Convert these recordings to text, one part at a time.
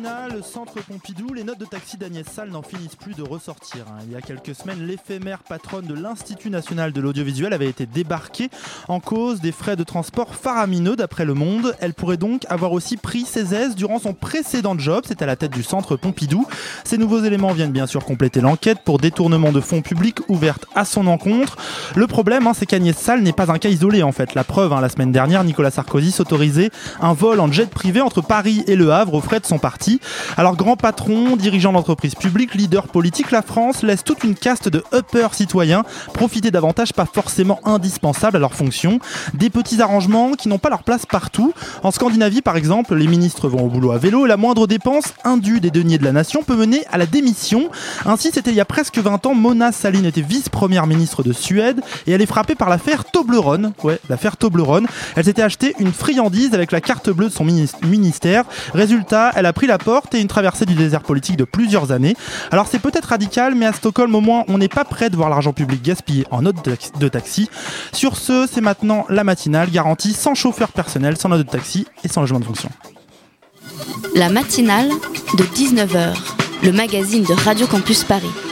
Le centre Pompidou, les notes de taxi d'Agnès Salle n'en finissent plus de ressortir. hein. Il y a quelques semaines, l'éphémère patronne de l'Institut national de l'audiovisuel avait été débarquée en cause des frais de transport faramineux d'après Le Monde. Elle pourrait donc avoir aussi pris ses aises durant son précédent job, c'est à la tête du centre Pompidou. Ces nouveaux éléments viennent bien sûr compléter l'enquête pour détournement de fonds publics ouverte à son encontre. Le problème, hein, c'est qu'Agnès Salle n'est pas un cas isolé en fait. La preuve, hein, la semaine dernière, Nicolas Sarkozy s'autorisait un vol en jet privé entre Paris et Le Havre aux frais de son parti. Alors grand patron, dirigeant d'entreprise publique, leader politique, la France laisse toute une caste de uppers citoyens profiter d'avantages pas forcément indispensables à leur fonction. Des petits arrangements qui n'ont pas leur place partout. En Scandinavie par exemple, les ministres vont au boulot à vélo et la moindre dépense indue des deniers de la nation peut mener à la démission. Ainsi, c'était il y a presque 20 ans, Mona Sahlin était vice-première ministre de Suède et elle est frappée par l'affaire Toblerone. Ouais, l'affaire Toblerone. Elle s'était acheté une friandise avec la carte bleue de son minis- ministère. Résultat, elle a pris la porte et une traversée du désert politique de plusieurs années. Alors c'est peut-être radical, mais à Stockholm au moins on n'est pas prêt de voir l'argent public gaspillé en notes de taxi-. Sur ce, c'est maintenant la matinale garantie sans chauffeur personnel, sans note de taxi et sans logement de fonction. La matinale de 19h, le magazine de Radio Campus Paris.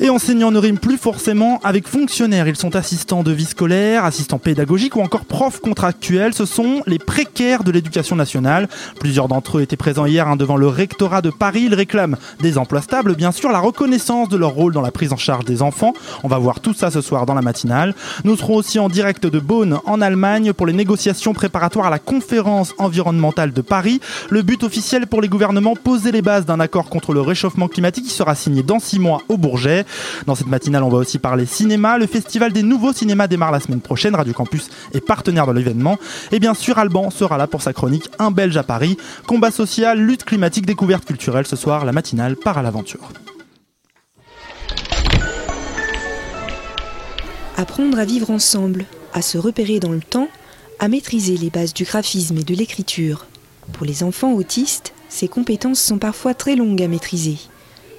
Et enseignants ne riment plus forcément avec fonctionnaires. Ils sont assistants de vie scolaire, assistants pédagogiques ou encore profs contractuels. Ce sont les précaires de l'éducation nationale. Plusieurs d'entre eux étaient présents hier hein, devant le rectorat de Paris. Ils réclament des emplois stables, bien sûr, la reconnaissance de leur rôle dans la prise en charge des enfants. On va voir tout ça ce soir dans la matinale. Nous serons aussi en direct de Beaune, en Allemagne, pour les négociations préparatoires à la conférence environnementale de Paris. Le but officiel pour les gouvernements, poser les bases d'un accord contre le réchauffement climatique qui sera signé dans six mois au Bourget. Dans cette matinale, on va aussi parler cinéma. Le festival des nouveaux cinémas démarre la semaine prochaine. Radio Campus est partenaire de l'événement. Et bien sûr, Alban sera là pour sa chronique Un Belge à Paris. Combat social, lutte climatique, découverte culturelle. Ce soir, la matinale part à l'aventure. Apprendre à vivre ensemble, à se repérer dans le temps, à maîtriser les bases du graphisme et de l'écriture. Pour les enfants autistes, ces compétences sont parfois très longues à maîtriser.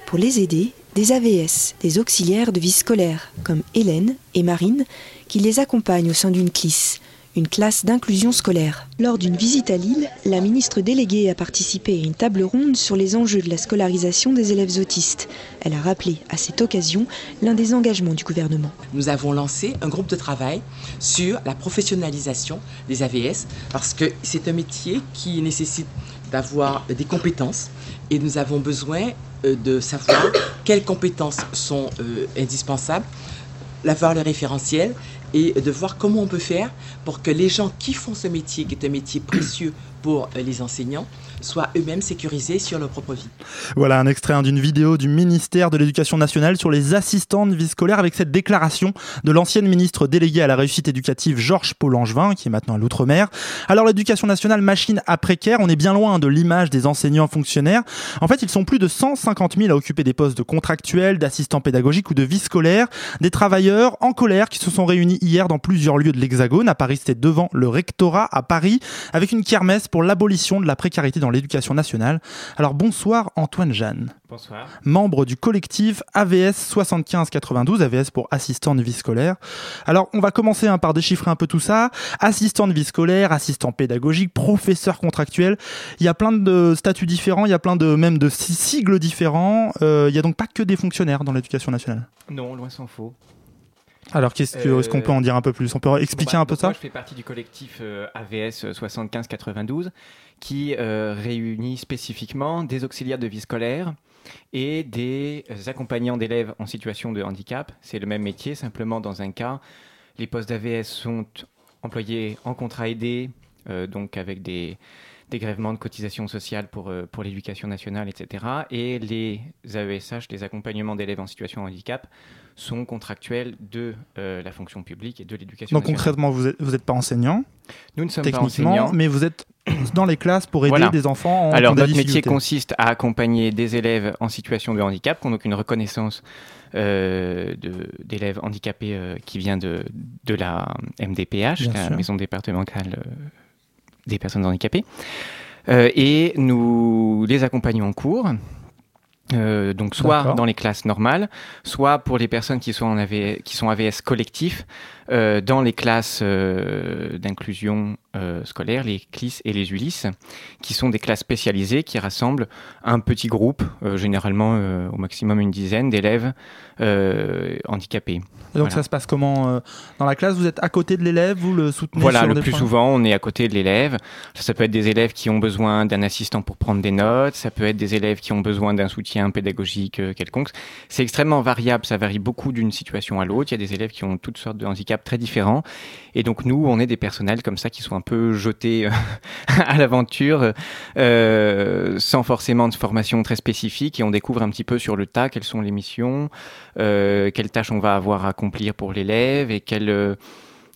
Pour les aider, des AVS, des auxiliaires de vie scolaire, comme Hélène et Marine, qui les accompagnent au sein d'une CLIS, une classe d'inclusion scolaire. Lors d'une visite à Lille, la ministre déléguée a participé à une table ronde sur les enjeux de la scolarisation des élèves autistes. Elle a rappelé à cette occasion l'un des engagements du gouvernement. nous avons lancé un groupe de travail sur la professionnalisation des AVS parce que c'est un métier qui nécessite d'avoir des compétences et nous avons besoin de savoir quelles compétences sont euh, indispensables, d'avoir le référentiel et de voir comment on peut faire pour que les gens qui font ce métier, qui est un métier précieux pour euh, les enseignants, soient eux-mêmes sécurisés sur leur propre vie. Voilà un extrait hein, d'une vidéo du ministère de l'Éducation nationale sur les assistants de vie scolaire avec cette déclaration de l'ancienne ministre déléguée à la réussite éducative Georges Paul Angevin, qui est maintenant à l'outre-mer. Alors l'éducation nationale machine à précaire, on est bien loin de l'image des enseignants fonctionnaires. En fait, ils sont plus de 150 000 à occuper des postes de contractuels, d'assistants pédagogiques ou de vie scolaire. Des travailleurs en colère qui se sont réunis hier dans plusieurs lieux de l'Hexagone. À Paris, c'était devant le rectorat à Paris, avec une kermesse pour l'abolition de la précarité dans l'éducation nationale. Alors bonsoir Antoine Jeanne, Bonsoir. membre du collectif AVS 7592, AVS pour assistant de vie scolaire. Alors on va commencer hein, par déchiffrer un peu tout ça. Assistant de vie scolaire, assistant pédagogique, professeur contractuel. Il y a plein de statuts différents, il y a plein de même de si- sigles différents. Euh, il y a donc pas que des fonctionnaires dans l'éducation nationale. Non, loin s'en faut. Alors qu'est-ce que- Euh, est-ce qu'on peut en dire un peu plus? On peut expliquer bah, un peu donc ça? Moi, je fais partie du collectif euh, AVS 7592 qui euh, réunit spécifiquement des auxiliaires de vie scolaire et des euh, accompagnants d'élèves en situation de handicap. C'est le même métier, simplement dans un cas, les postes d'AVS sont employés en contrat aidé, donc avec des, dégrèvement de cotisations sociales pour, pour l'éducation nationale, etc. Et les AESH, les accompagnements d'élèves en situation de handicap, sont contractuels de euh, la fonction publique et de l'éducation Donc nationale. concrètement, vous n'êtes vous êtes pas enseignant, Nous ne sommes pas enseignants. mais vous êtes dans les classes pour aider Voilà. des enfants en Alors, notre métier consiste à accompagner des élèves en situation de handicap qui ont donc une reconnaissance euh, d'élèves handicapés euh, qui vient de, de la MDPH, Bien la sûr. Maison départementale des personnes handicapées. Et nous les accompagnons en cours. Euh, donc soit dans les classes normales, soit pour les personnes qui sont en qui sont AVS collectifs, euh, dans les classes euh, d'inclusion euh, scolaire, les CLIS et les ULIS, qui sont des classes spécialisées qui rassemblent un petit groupe, euh, généralement euh, au maximum une dizaine d'élèves handicapés. Et donc Voilà. ça se passe comment Dans la classe, vous êtes à côté de l'élève, vous le soutenez Voilà, sur le des plus points? souvent, on est à côté de l'élève. Ça, ça peut être des élèves qui ont besoin d'un assistant pour prendre des notes, ça peut être des élèves qui ont besoin d'un soutien pédagogique quelconque. C'est extrêmement variable, ça varie beaucoup d'une situation à l'autre. Il y a des élèves qui ont toutes sortes de handicaps très différents. Et donc nous, on est des personnels comme ça qui sont un peu jetés euh, à l'aventure, euh, sans forcément de formation très spécifique, et on découvre un petit peu sur le tas quelles sont les missions, euh, quelles tâches on va avoir à accomplir pour l'élève et quel,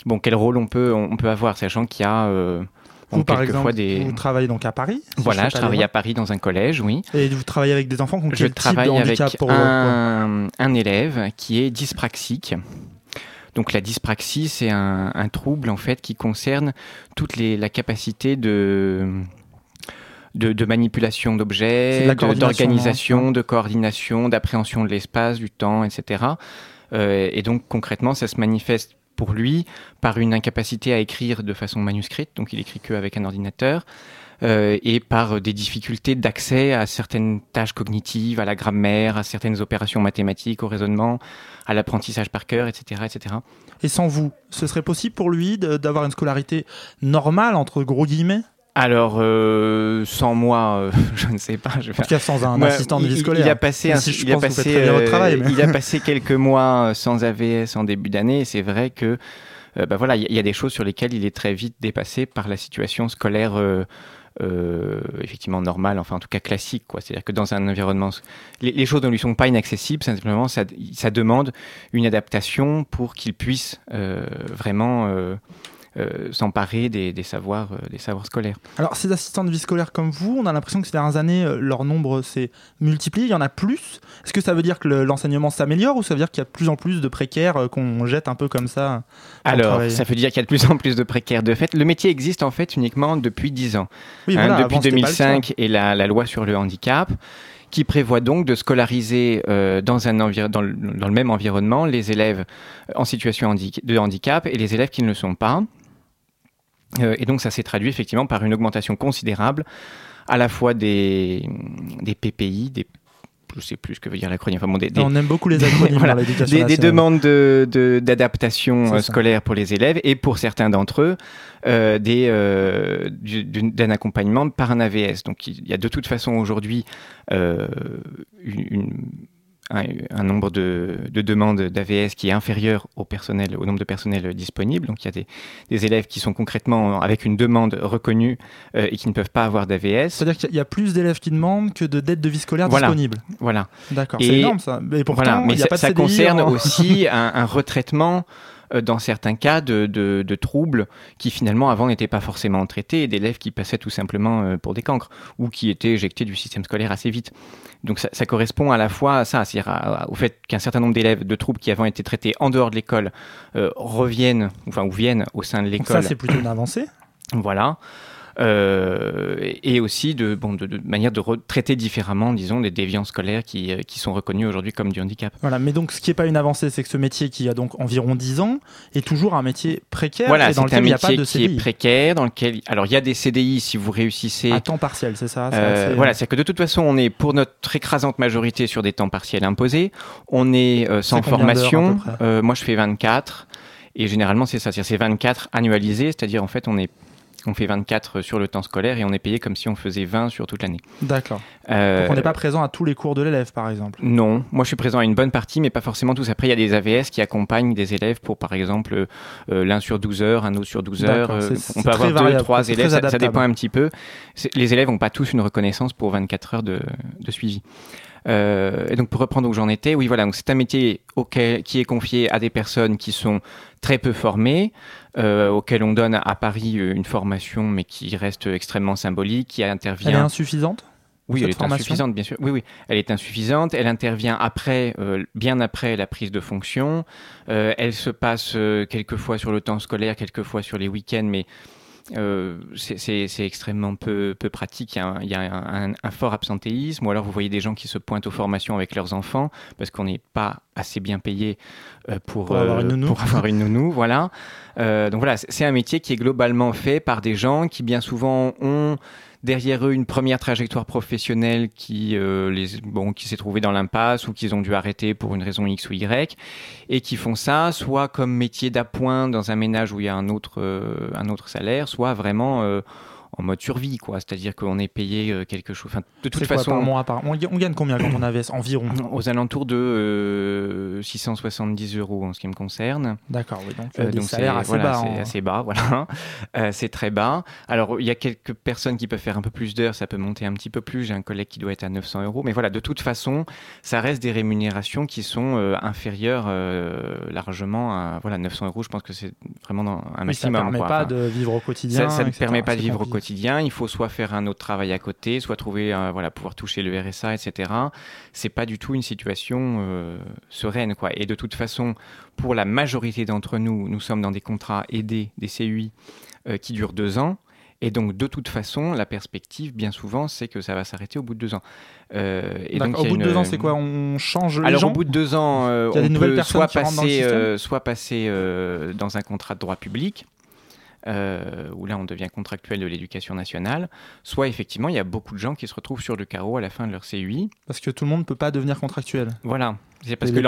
bon, quel rôle on peut, on peut avoir, sachant qu'il y a Vous, par quelquefois exemple, des... vous travaillez donc à Paris si Voilà, je travaille à Paris dans un collège, oui. Et vous travaillez avec des enfants qui ont Je quel type de travaille avec pour un, un élève qui est dyspraxique. Donc la dyspraxie, c'est un, un trouble en fait qui concerne toute les, la capacité de de, de manipulation d'objets, de- d'organisation, de coordination, d'appréhension de l'espace, du temps, etc. Euh, et donc concrètement, ça se manifeste pour lui par une incapacité à écrire de façon manuscrite, donc il écrit qu'avec un ordinateur, euh, et par des difficultés d'accès à certaines tâches cognitives, à la grammaire, à certaines opérations mathématiques, au raisonnement, à l'apprentissage par cœur, etc., etc. Et sans vous, ce serait possible pour lui d'avoir une scolarité normale, entre gros guillemets? Alors, euh, sans moi, euh, je ne sais pas. Je En tout cas, sans un assistant de vie scolaire. Il a passé, un- si je il pense votre euh, travail, mais- il a passé quelques mois sans AVS en début d'année. Et c'est vrai que, bah voilà, il y, y a des choses sur lesquelles il est très vite dépassé par la situation scolaire. Euh, euh, effectivement normale, enfin en tout cas classique, quoi. C'est-à-dire que dans un environnement, les, choses ne lui sont pas inaccessibles, simplement ça, demande une adaptation pour qu'il puisse euh, vraiment euh, s'emparer des, des savoirs, euh, des savoirs scolaires. Alors, ces assistants de vie scolaire comme vous, on a l'impression que ces dernières années, euh, leur nombre s'est multiplié. Il y en a plus. Est-ce que ça veut dire que le- l'enseignement s'améliore ou ça veut dire qu'il y a de plus en plus de précaires qu'on jette un peu comme ça Alors, ça veut dire qu'il y a de plus en plus de précaires. De fait, le métier existe en fait uniquement depuis 10 ans. Oui, Hein, voilà, depuis le cas. 2005 et la, la loi sur le handicap qui prévoit donc de scolariser euh, dans, un dans, le, dans le même environnement les élèves en situation handi- de handicap et les élèves qui ne le sont pas. Euh, et donc ça s'est traduit effectivement par une augmentation considérable à la fois des, des PPI, des, je sais plus ce que veut dire l'acronyme, enfin bon, des, des- On aime beaucoup les acronymes Voilà. dans l'éducation des, des demandes de- de- d'adaptation C'est euh, ça. scolaire pour les élèves et pour certains d'entre eux euh, euh, du- d'un accompagnement par un AVS. Donc il y a de toute façon aujourd'hui euh, une- une- un, un nombre de, de demandes d'AVS qui est inférieur au, personnel, au nombre de personnels disponibles. Donc il y a des, des élèves qui sont concrètement avec une demande reconnue euh, et qui ne peuvent pas avoir d'AVS. C'est-à-dire qu'il y a- il y a plus d'élèves qui demandent que de dettes de vie scolaire Voilà. disponibles. Voilà. D'accord, c'est énorme ça. Et pourtant, Voilà, mais il n'y a ça, pas de ça concerne en- aussi un, un retraitement dans certains cas de, de- de troubles qui finalement avant n'étaient pas forcément traités d'élèves qui passaient tout simplement euh, pour des cancres ou qui étaient éjectés du système scolaire assez vite. Donc ça, ça correspond à la fois à ça, c'est-à-dire à- au fait qu'un certain nombre d'élèves de troubles qui avant étaient traités en dehors de l'école euh, reviennent, enfin ou viennent au sein de l'école. ça, c'est plutôt une avancée. Voilà. Euh, et aussi de, bon, de, de manière de traiter différemment, disons, des déviants scolaires qui, euh, qui sont reconnus aujourd'hui comme du handicap. Voilà, mais donc ce qui n'est pas une avancée, c'est que ce métier qui a donc environ 10 ans est toujours un métier précaire Voilà, c'est un a pas métier de qui est précaire, dans lequel alors il y a des CDI si vous réussissez. À temps partiel, c'est ça, Euh, voilà, c'est que de toute façon, on est pour notre écrasante majorité sur des temps partiels imposés. On est euh, sans formation. Euh, moi, je fais 24. Et généralement, c'est ça. C'est 24 annualisés, c'est-à-dire en fait, on est On fait 24 sur le temps scolaire et on est payé comme si on faisait 20 sur toute l'année. D'accord. Euh, Donc on n'est pas présent à tous les cours de l'élève, par exemple. Non, moi je suis présent à une bonne partie, mais pas forcément tous. Après, il y a des AVS qui accompagnent des élèves pour, par exemple, euh, l'un sur 12 heures, un autre sur 12 heures. Euh, on peut avoir deux, variable, trois c'est élèves, ça, dépend un petit peu. Les élèves n'ont pas tous une reconnaissance pour 24 heures de, de suivi. Euh, et donc pour reprendre où j'en étais, oui voilà, donc c'est un métier auquel, qui est confié à des personnes qui sont très peu formées, euh, auxquelles on donne à Paris euh, une formation mais qui reste extrêmement symbolique, qui intervient... Elle est insuffisante Oui, elle est formation insuffisante, bien sûr. Oui, oui, elle est insuffisante. Elle intervient après, euh, bien après la prise de fonction. Euh, elle se passe euh, quelquefois sur le temps scolaire, quelquefois sur les week-ends, mais euh, c'est- extrêmement peu, peu pratique. Il y a, un, il y a un- un- un fort absentéisme, ou alors vous voyez des gens qui se pointent aux formations avec leurs enfants parce qu'on n'est pas assez bien payé euh, pour, Pour avoir euh, une nounou. pour avoir une nounou, voilà. Euh, donc voilà, c'est un métier qui est globalement fait par des gens qui bien souvent ont derrière eux une première trajectoire professionnelle qui, euh, les, bon, qui s'est trouvée dans l'impasse ou qu'ils ont dû arrêter pour une raison X ou Y et qui font ça soit comme métier d'appoint dans un ménage où il y a un autre, euh, un autre salaire, soit vraiment euh, en mode survie, quoi. C'est-à-dire qu'on est payé quelque chose. Enfin, de toute quoi façon, par mois par... on, on gagne combien quand on avait environ? aux alentours de 670 euros en ce qui me concerne. D'accord, oui. Donc, Euh, donc c'est assez voilà, bas. c'est hein. assez bas, voilà. Euh, c'est très bas. Alors il y a quelques personnes qui peuvent faire un peu plus d'heures, ça peut monter un petit peu plus. J'ai un collègue qui doit être à 900 euros, mais voilà, de toute façon, ça reste des rémunérations qui sont euh, inférieures euh, largement à voilà 900 euros. Je pense que c'est vraiment dans un Oui, ça maximum. permet quoi. pas Enfin, de vivre au quotidien. ça, ne permet pas de vivre au quotidien. Il faut soit faire un autre travail à côté, soit trouver, voilà, pouvoir toucher le RSA, etc. C'est pas du tout une situation euh, quoi. Et de toute façon, pour la majorité d'entre nous, nous sommes dans des contrats aidés, des CUI, euh, qui durent deux ans. Et donc, de toute façon, la perspective, bien souvent, c'est que ça va s'arrêter au bout de deux ans. Euh, et donc, Au bout de une- deux ans, c'est quoi? On change les alors gens? au bout de deux ans, euh, Il y a des on nouvelles peut personnes soit qui rentrent dans le passer, euh, soit passer dans un contrat de droit public, euh, où là on devient contractuel de l'éducation nationale, soit effectivement il y a beaucoup de gens qui se retrouvent sur le carreau à la fin de leur CUI. Parce que tout le monde ne peut pas devenir contractuel. Voilà. C'est parce que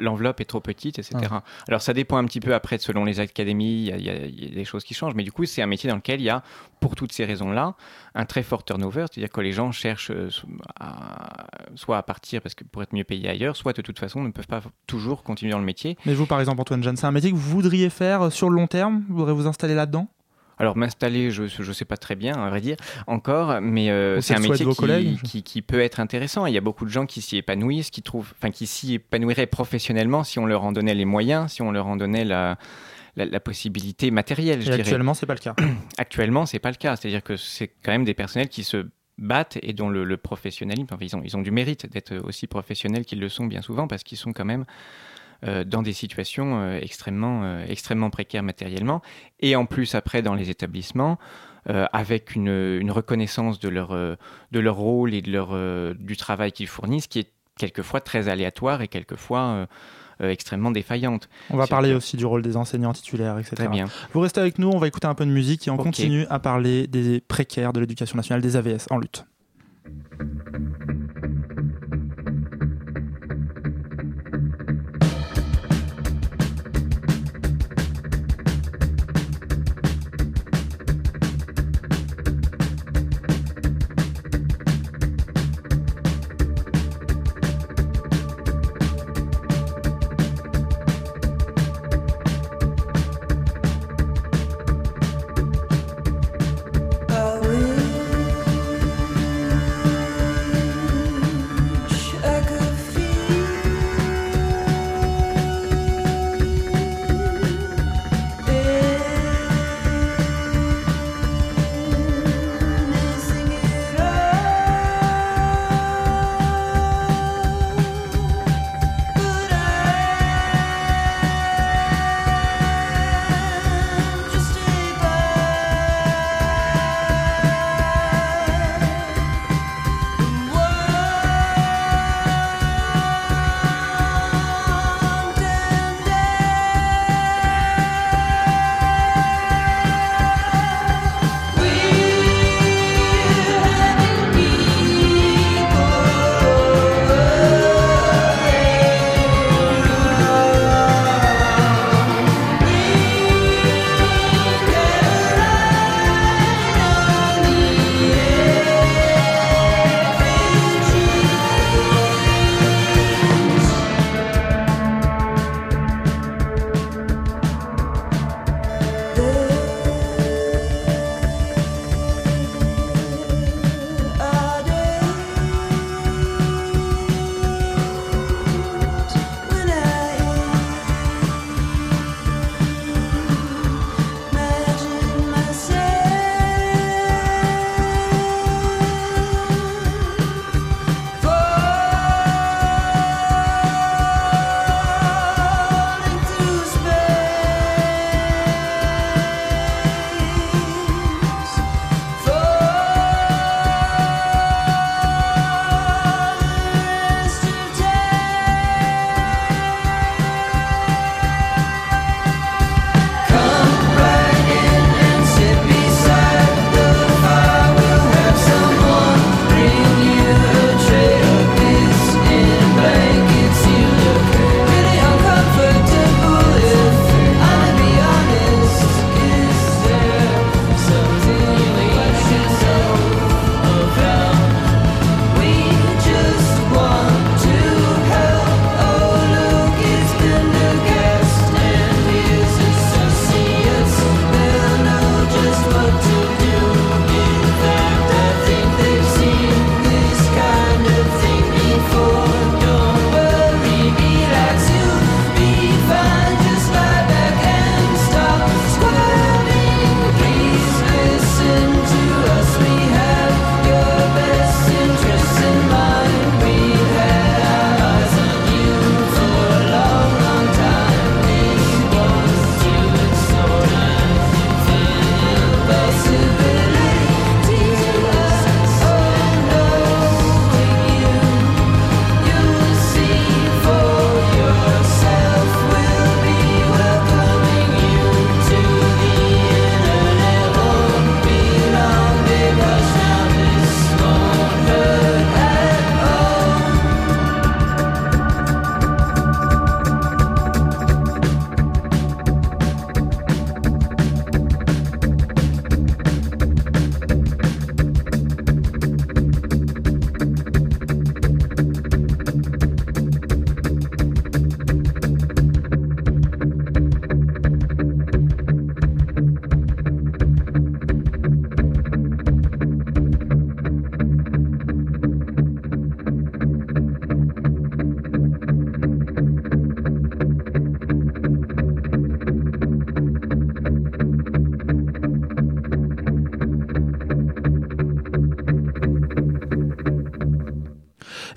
l'enveloppe est trop petite, etc. Ah. Alors ça dépend un petit peu après selon les académies, il y, a- y y des choses qui changent, mais du coup c'est un métier dans lequel il y a, pour toutes ces raisons-là, un très fort turnover, c'est-à-dire que les gens cherchent euh, à- soit à partir parce que pour être mieux payés ailleurs, soit de toute façon ne peuvent pas toujours continuer dans le métier. Mais vous, par exemple, Antoine Jeanne, c'est un métier que vous voudriez faire sur le long terme? Vous voudriez vous installer là-dedans? Alors m'installer, je ne sais pas très bien, à vrai dire, encore, mais euh, c'est un métier qui, qui, qui peut être intéressant. Il y a beaucoup de gens qui s'y épanouissent, qui trouvent, enfin qui s'y épanouiraient professionnellement si on leur en donnait les moyens, si on leur en donnait la, la, la possibilité matérielle, je Et actuellement, c'est pas le cas. Actuellement, c'est pas le cas. C'est-à-dire que c'est quand même des personnels qui se battent et dont le, le professionnalisme, enfin, ils, ont, ils ont du mérite d'être aussi professionnels qu'ils le sont bien souvent parce qu'ils sont quand même dans des situations euh, extrêmement, euh, extrêmement précaires matériellement. Et en plus, après, dans les établissements, euh, avec une, une reconnaissance de leur, euh, de leur rôle et de leur, euh, du travail qu'ils fournissent qui est quelquefois très aléatoire et quelquefois euh, euh, extrêmement défaillante. On va parler aussi du rôle des enseignants titulaires, etc. Très bien. Vous restez avec nous, on va écouter un peu de musique et on continue à parler des précaires de l'éducation nationale, des AVS en lutte.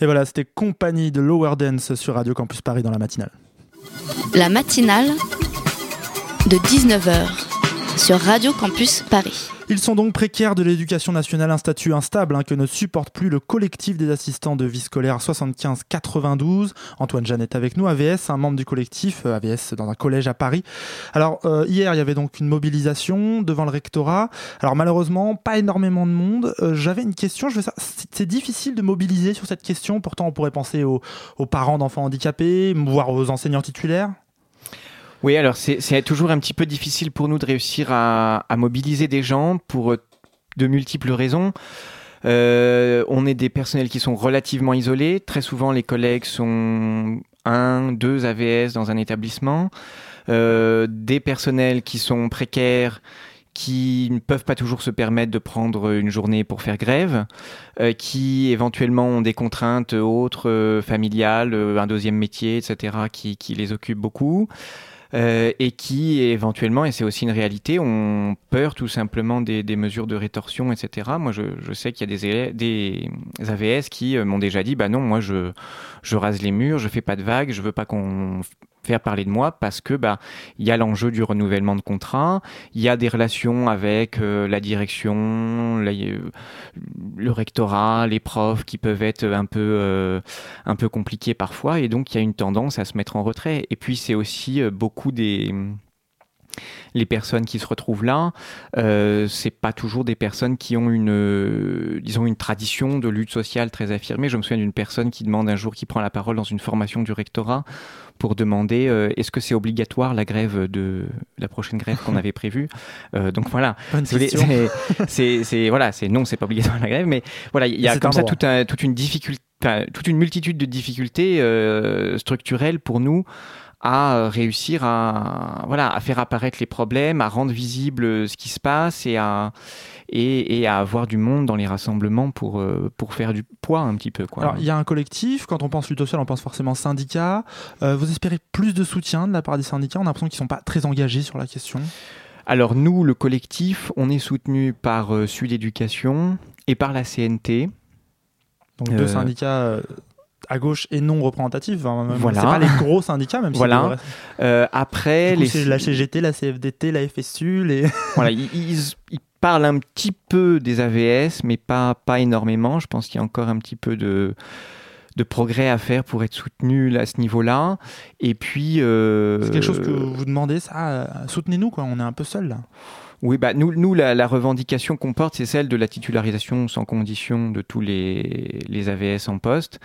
Voilà, c'était Compagnie de Lower Dance sur Radio Campus Paris dans la matinale. La matinale de 19h sur Radio Campus Paris. Ils sont donc précaires de l'éducation nationale, un statut instable hein, que ne supporte plus le collectif des assistants de vie scolaire 75-92. Antoine Jeannette avec nous, AVS, un membre du collectif, euh, AVS dans un collège à Paris. Alors euh, hier, il y avait donc une mobilisation devant le rectorat. Alors malheureusement, pas énormément de monde. Euh, J'avais une question, c'est difficile de mobiliser sur cette question, pourtant on pourrait penser aux, aux parents d'enfants handicapés, voire aux enseignants titulaires. Oui, alors c'est toujours un petit peu difficile pour nous de réussir à, mobiliser des gens pour euh, de multiples raisons. Euh, on est des personnels qui sont relativement isolés. Très souvent, les collègues sont un, deux AVS dans un établissement. Euh, des personnels qui sont précaires, qui ne peuvent pas toujours se permettre de prendre une journée pour faire grève, qui éventuellement ont des contraintes autres, familiales, un deuxième métier, etc., qui, qui les occupent beaucoup. Euh, et qui éventuellement, et c'est aussi une réalité, ont peur tout simplement des, des mesures de rétorsion, etc. Moi, je, je sais qu'il y a des, des AVS qui euh, m'ont déjà dit, bah non, moi, je, je rase les murs, je fais pas de vagues, je veux pas qu'on faire parler de moi parce que bah il y a l'enjeu du renouvellement de contrat, il y a des relations avec euh, la direction, euh, le rectorat, les profs qui peuvent être un peu euh, un peu compliqués parfois et donc il y a une tendance à se mettre en retrait. Et puis c'est aussi beaucoup des les personnes qui se retrouvent là, euh, c'est pas toujours des personnes qui ont une, euh, disons, une tradition de lutte sociale très affirmée. Je me souviens d'une personne qui demande un jour, qui prend la parole dans une formation du rectorat pour demander euh, est-ce que c'est obligatoire la grève de la prochaine grève qu'on avait prévue? Euh, donc voilà, c'est voilà, c'est non, c'est pas obligatoire la grève, mais voilà, il y a comme ça tout un, toute une difficulté, toute une multitude de difficultés structurelles pour nous à euh, réussir à, voilà, à faire apparaître les problèmes, à rendre visible ce qui se passe et à, et, et à avoir du monde dans les rassemblements pour, euh, pour faire du poids un petit peu. Quoi. Alors, il y a un collectif, quand on pense lutte sociale, on pense forcément syndicat. Euh, vous espérez plus de soutien de la part des syndicats? On a l'impression qu'ils ne sont pas très engagés sur la question. Alors, nous, le collectif, on est soutenu par Sud Éducation et par la CNT. Donc, deux syndicats à gauche et non représentative. voilà. C'est pas les gros syndicats, même voilà. Euh, après, les... c'est la CGT, la CFDT, la FSU, les. voilà, ils, ils, parlent un petit peu des AVS, mais pas pas énormément. Je pense qu'il y a encore un petit peu de de progrès à faire pour être soutenu à ce niveau-là. Et puis. Euh... C'est quelque chose que vous demandez, ça euh, Soutenez-nous, quoi. On est un peu seul là. Oui, bah nous, la, revendication qu'on porte, c'est celle de la titularisation sans condition de tous les, les AVS en poste.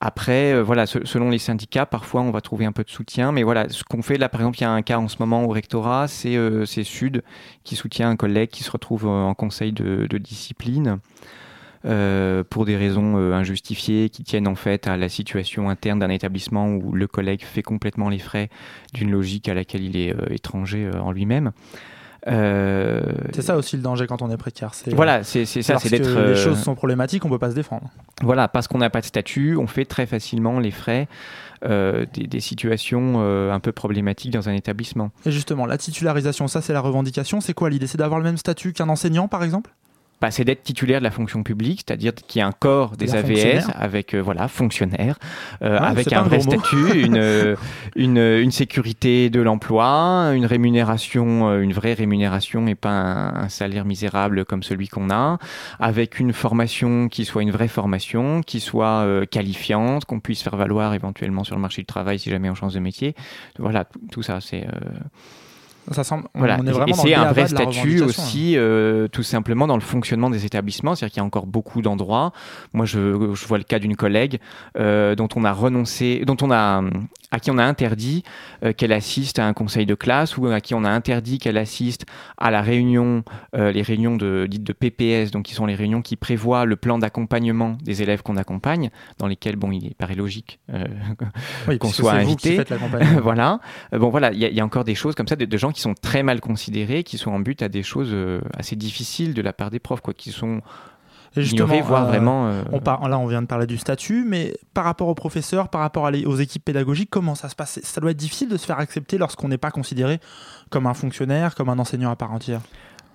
Après, euh, voilà, selon les syndicats, parfois on va trouver un peu de soutien, mais voilà, ce qu'on fait là, par exemple, il y a un cas en ce moment au rectorat, c'est euh, Sud qui soutient un collègue qui se retrouve euh, en conseil de, discipline. pour des raisons injustifiées qui tiennent en fait à la situation interne d'un établissement où le collègue fait complètement les frais d'une logique à laquelle il est étranger en lui-même. Euh, c'est ça aussi le danger quand on est précaire. Voilà, c'est ça, c'est d'être. Les choses euh, sont problématiques, on peut pas se défendre. Voilà, parce qu'on n'a pas de statut, on fait très facilement les frais euh, des, situations un peu problématiques dans un établissement. Et justement, la titularisation, ça c'est la revendication. C'est quoi l'idée? C'est d'avoir le même statut qu'un enseignant, par exemple? Bah, c'est d'être titulaire de la fonction publique, c'est-à-dire qu'il y a un corps des AVS avec euh, voilà fonctionnaire, euh, avec un vrai statut, une, euh, une, une, sécurité de l'emploi, une rémunération, une vraie rémunération et pas un, salaire misérable comme celui qu'on a, avec une formation qui soit une vraie formation, qui soit qualifiante, qu'on puisse faire valoir éventuellement sur le marché du travail si jamais on change de métier. Voilà, tout ça c'est ça semble. Voilà. et c'est un vrai statut aussi, euh, tout simplement dans le fonctionnement des établissements. C'est-à-dire qu'il y a encore beaucoup d'endroits. Moi, je, je, vois le cas d'une collègue euh, dont on a renoncé, dont on a à qui on a interdit euh, qu'elle assiste à un conseil de classe ou à qui on a interdit qu'elle assiste à la réunion, les réunions de, dites de PPS, donc qui sont les réunions qui prévoient le plan d'accompagnement des élèves qu'on accompagne, dans lesquels, bon, il paraît logique qu'on soit invité. voilà. bon, voilà, il y, a encore des choses comme ça, de, de, gens qui sont très mal considérés, qui sont en but à des choses assez difficiles de la part des profs, quoi, qui sont justement, voir euh, vraiment. Euh, on là, on vient de parler du statut, mais par rapport aux professeurs, par rapport aux équipes pédagogiques, comment ça se passe? Ça doit être difficile de se faire accepter lorsqu'on n'est pas considéré comme un fonctionnaire, comme un enseignant à part entière.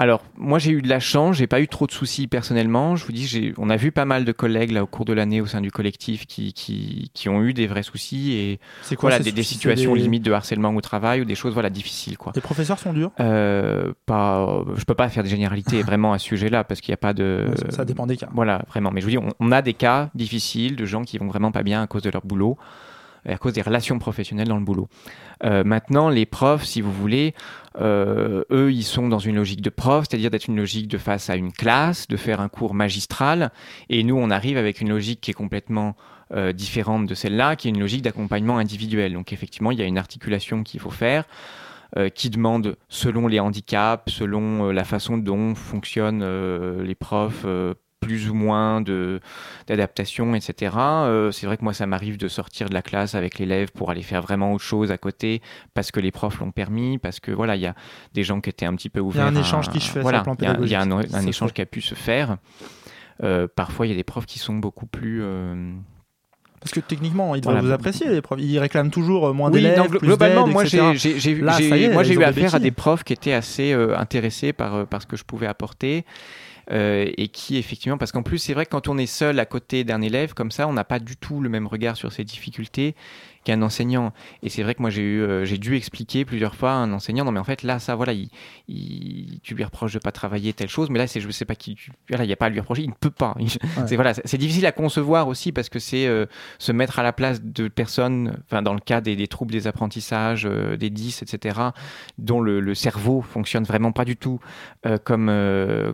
Alors, moi, j'ai eu de la chance, j'ai pas eu trop de soucis personnellement. Je vous dis, j'ai- on a vu pas mal de collègues là au cours de l'année au sein du collectif qui, qui, qui ont eu des vrais soucis et C'est quoi voilà, des, des situations des- limites de harcèlement au travail ou des choses voilà difficiles quoi. Les professeurs sont durs? Euh, pas, je peux pas faire des généralités vraiment à ce sujet-là parce qu'il n'y a pas de. Ouais, ça- dépend des cas. Voilà, vraiment. Mais je vous dis, on, on a des cas difficiles de gens qui vont vraiment pas bien à cause de leur boulot, à cause des relations professionnelles dans le boulot. Euh, maintenant, les profs, si vous voulez, euh, eux, ils sont dans une logique de prof, c'est-à-dire d'être une logique de face à une classe, de faire un cours magistral, et nous, on arrive avec une logique qui est complètement euh, différente de celle-là, qui est une logique d'accompagnement individuel. Donc effectivement, il y a une articulation qu'il faut faire. qui demande, selon les handicaps, selon la façon dont fonctionnent les profs, plus ou moins d'adaptation, etc. Euh, c'est vrai que moi, ça m'arrive de sortir de la classe avec l'élève pour aller faire vraiment autre chose à côté, parce que les profs l'ont permis, parce que voilà, il y a des gens qui étaient un petit peu y a ouverts. un à- échange qui se fait Voilà, il y a- il y a, un, échange fait. qui a pu se faire. Euh, parfois, il y a des profs qui sont beaucoup plus. euh, Parce que techniquement, ils Voilà. vous apprécier, les profs. Ils réclament toujours moins oui, d'élèves, plus globalement, moi j'ai eu affaire à des profs qui étaient assez euh, intéressés par, par ce que je pouvais apporter. Euh, et qui effectivement, parce qu'en plus c'est vrai que quand on est seul à côté d'un élève comme ça, on n'a pas du tout le même regard sur ses difficultés qu'un enseignant. Et c'est vrai que moi j'ai eu, euh, j'ai dû expliquer plusieurs fois à un enseignant, non mais en fait là ça voilà, il, il- tu lui reproches de pas travailler telle chose, mais là c'est je sais pas qui, tu- voilà, il n'y a pas à lui reprocher, il ne peut pas. C'est voilà, c'est difficile à concevoir aussi parce que c'est euh, se mettre à la place de personnes, enfin dans le cas des, des troubles des apprentissages, euh, des 10, etc., dont le, le cerveau fonctionne vraiment pas du tout comme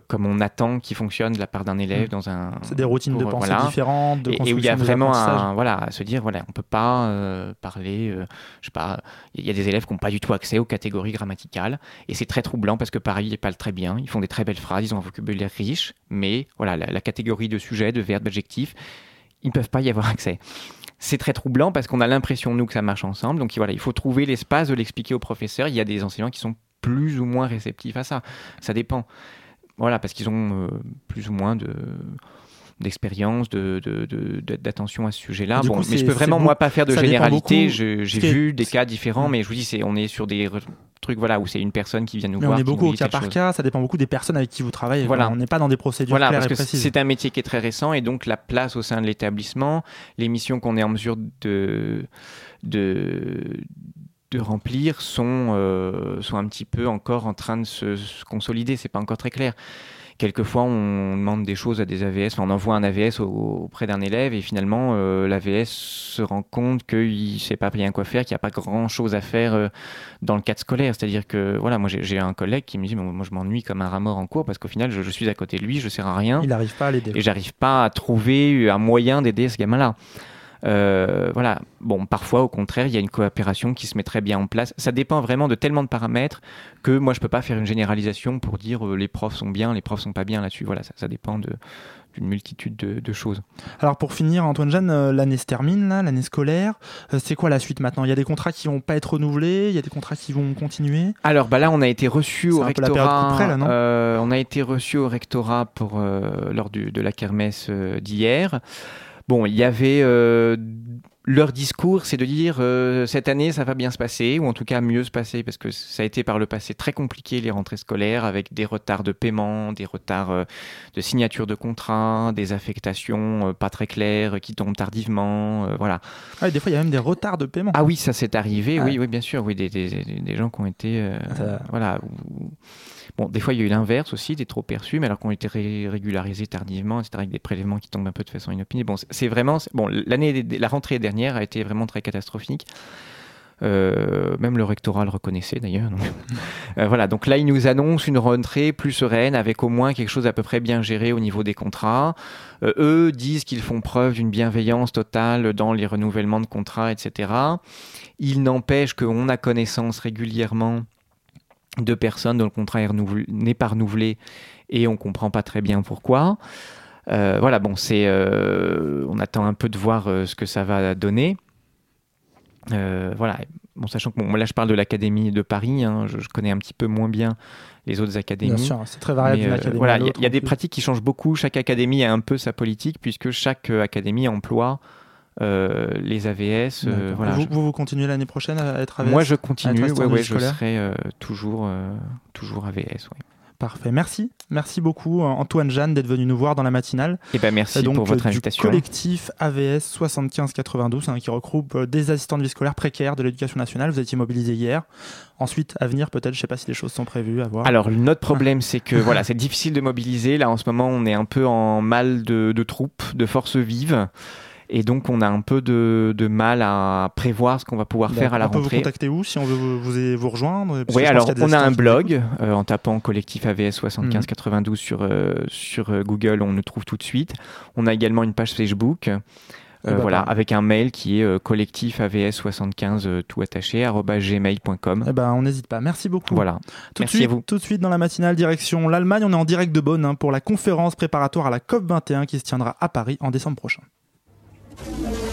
comme on attend qu'il fonctionne de la part d'un élève Mm. dans un. C'est des routines de pensée voilà. différentes, de et, et où il y a vraiment un, voilà, à se dire voilà, on peut pas euh, parler, euh, je sais pas, il y a des élèves qui n'ont pas du tout accès aux catégories grammaticales et c'est très troublant parce que pareil, ils parlent très bien, ils font des très belles phrases, ils ont un vocabulaire riche, mais voilà, la, la catégorie de sujet, de verbe, d'adjectif, ils ne peuvent pas y avoir accès. C'est très troublant parce qu'on a l'impression, nous, que ça marche ensemble. Donc voilà, il faut trouver l'espace de l'expliquer au professeur. Il y a des enseignants qui sont plus ou moins réceptifs à ça. Ça dépend. Voilà, parce qu'ils ont euh, plus ou moins de d'expérience, de, de- de- de- d'attention à ce sujet-là. Bon, mais je peux vraiment moi pas faire de ça généralité. J'ai est- vu des cas différents, mais je vous dis, c'est on est sur des trucs voilà où c'est une personne qui vient nous Mais voir. on est beaucoup au cas par chose. cas, ça dépend beaucoup des personnes avec qui vous travaillez. Voilà. On n'est pas dans des procédures Voilà, claires parce et que c'est un métier qui est très récent et donc la place au sein de l'établissement, les missions qu'on est en mesure de, de, de remplir sont, euh, sont un petit peu encore en train de se, se consolider. C'est pas encore très clair. Quelquefois, on demande des choses à des AVS, on envoie un AVS au- auprès d'un élève et finalement, euh, l'AVS se rend compte qu'il ne sait pas bien quoi faire, qu'il n'y a pas grand-chose à faire euh, dans le cadre scolaire. C'est-à-dire que, voilà, moi j'ai un collègue qui me dit, Mais moi je m'ennuie comme un rat mort en cours parce qu'au final, je, je suis à côté de lui, je ne sers à rien Il n'arrive pas à l'aider. et j'arrive pas à trouver un moyen d'aider ce gamin-là. Euh, voilà. Bon, parfois, au contraire, il y a une coopération qui se met très bien en place. Ça dépend vraiment de tellement de paramètres que moi, je peux pas faire une généralisation pour dire euh, les profs sont bien, les profs sont pas bien là-dessus. Voilà, ça, ça dépend de- d'une multitude de, de choses. Alors pour finir, Antoine Jeanne, euh, l'année se termine, là, l'année scolaire. Euh, c'est quoi la suite maintenant? Il y a des contrats qui vont pas être renouvelés, il y a des contrats qui vont continuer? Alors, bah là, on a été reçu au rectorat. couperelle, là, non? euh, on a été reçu au rectorat pour lors du- de la kermesse d'hier. Bon, il y avait euh, leur discours, c'est de dire euh, cette année ça va bien se passer ou en tout cas mieux se passer parce que ça a été par le passé très compliqué les rentrées scolaires avec des retards de paiement, des retards euh, de signature de contrat, des affectations euh, pas très claires qui tombent tardivement, voilà. Ah, et des fois, il y a même des retards de paiement. Ah oui, ça s'est arrivé, oui, Ouais. oui, bien sûr, oui, des, des- des- gens qui ont été, Ça- voilà. où- Bon, des fois, il y a eu l'inverse aussi, des trop perçus, mais alors qu'on été ré- régularisés tardivement, etc., avec des prélèvements qui tombent un peu de façon inopinée. Bon, c'est- vraiment, bon, l'année, la rentrée dernière a été vraiment très catastrophique. Euh, même le rectorat le reconnaissait d'ailleurs. Euh, voilà, donc là, il nous annonce une rentrée plus sereine avec au moins quelque chose à peu près bien géré au niveau des contrats. Euh, eux disent qu'ils font preuve d'une bienveillance totale dans les renouvellements de contrats, etc. Il n'empêche qu'on a connaissance régulièrement de personnes dont le contrat n'est pas renouvelé et on comprend pas très bien pourquoi. Euh, voilà, bon, c'est, euh, on attend un peu de voir euh, ce que ça va donner. Voilà, bon, sachant que bon, là je parle de l'académie de Paris, hein, je, je connais un petit peu moins bien les autres académies. Bien sûr, c'est très variable Mais, d'une académie voilà, il y a- y, des pratiques qui changent beaucoup. Chaque académie a un peu sa politique puisque chaque académie emploie euh, les AVS. euh, voilà, vous, je- vous, vous continuez l'année prochaine à être AVS Moi, je continue. Ouais, je serai euh, toujours, toujours AVS. ouais. Parfait. Merci. Merci beaucoup, Antoine Jeanne, d'être venu nous voir dans la matinale. Et eh ben merci donc, pour votre du invitation. collectif AVS 7592, hein, qui regroupe des assistants de vie scolaire précaires de l'éducation nationale. Vous étiez mobilisés hier. Ensuite, à venir, peut-être, je ne sais pas si les choses sont prévues à voir. Alors, notre problème, c'est que voilà, c'est difficile de mobiliser. Là, en ce moment, on est un peu en mal de, de troupes, de forces vives. Et donc, on a un peu de, de mal à prévoir ce qu'on va pouvoir faire à la on peut rentrée. vous contacter où si on veut vous, vous, vous rejoindre Oui, alors on a un blog euh, en tapant collectif AVS Mhm. 7592 sur, euh, sur euh, Google, on nous trouve tout de suite. On a également une page Facebook. euh, Eh ben, voilà, avec un mail qui est euh, collectif AVS 75 euh, tout attaché gmail.com. Eh ben, on n'hésite pas. Merci beaucoup. Voilà. Tout Merci de à suite, vous. Tout de suite dans la matinale, direction l'Allemagne. On est en direct de Bonn hein, pour la conférence préparatoire à la COP21 qui se tiendra à Paris en décembre prochain. Thank you.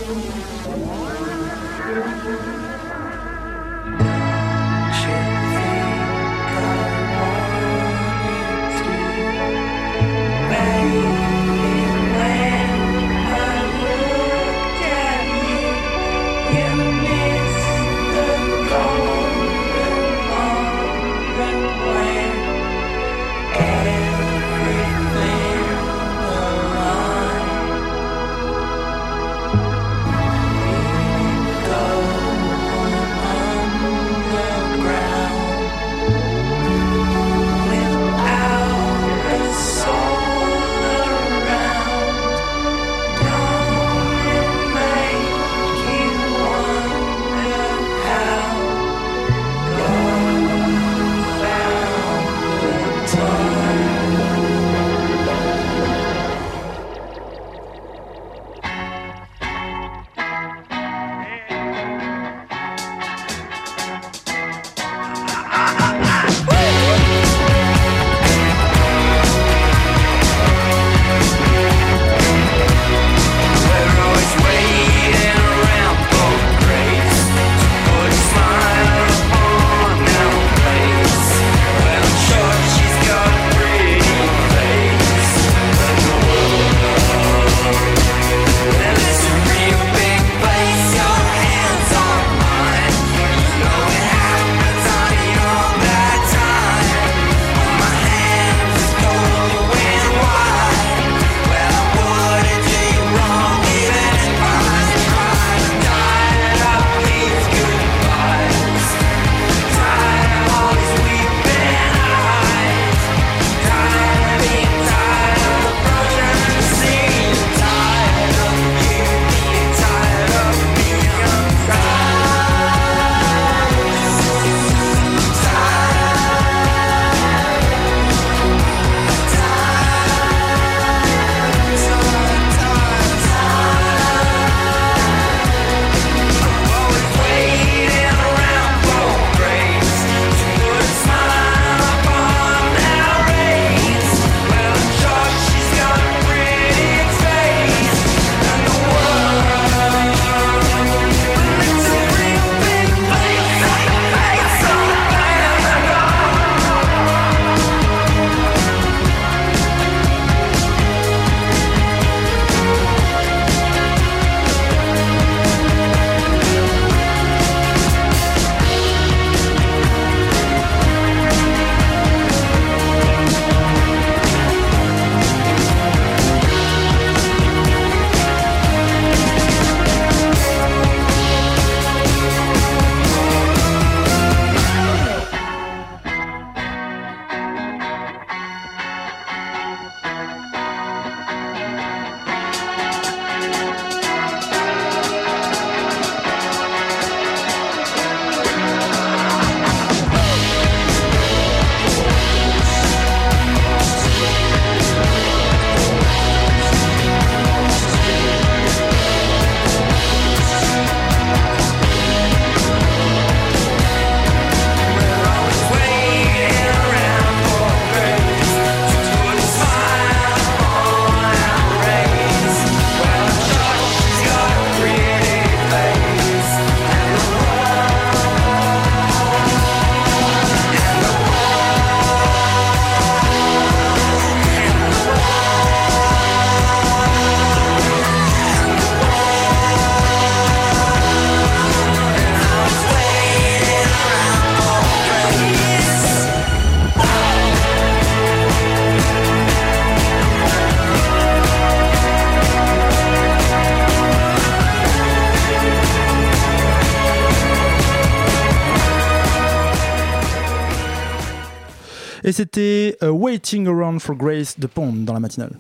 C'était euh, Waiting Around for Grace de Pond dans la matinale.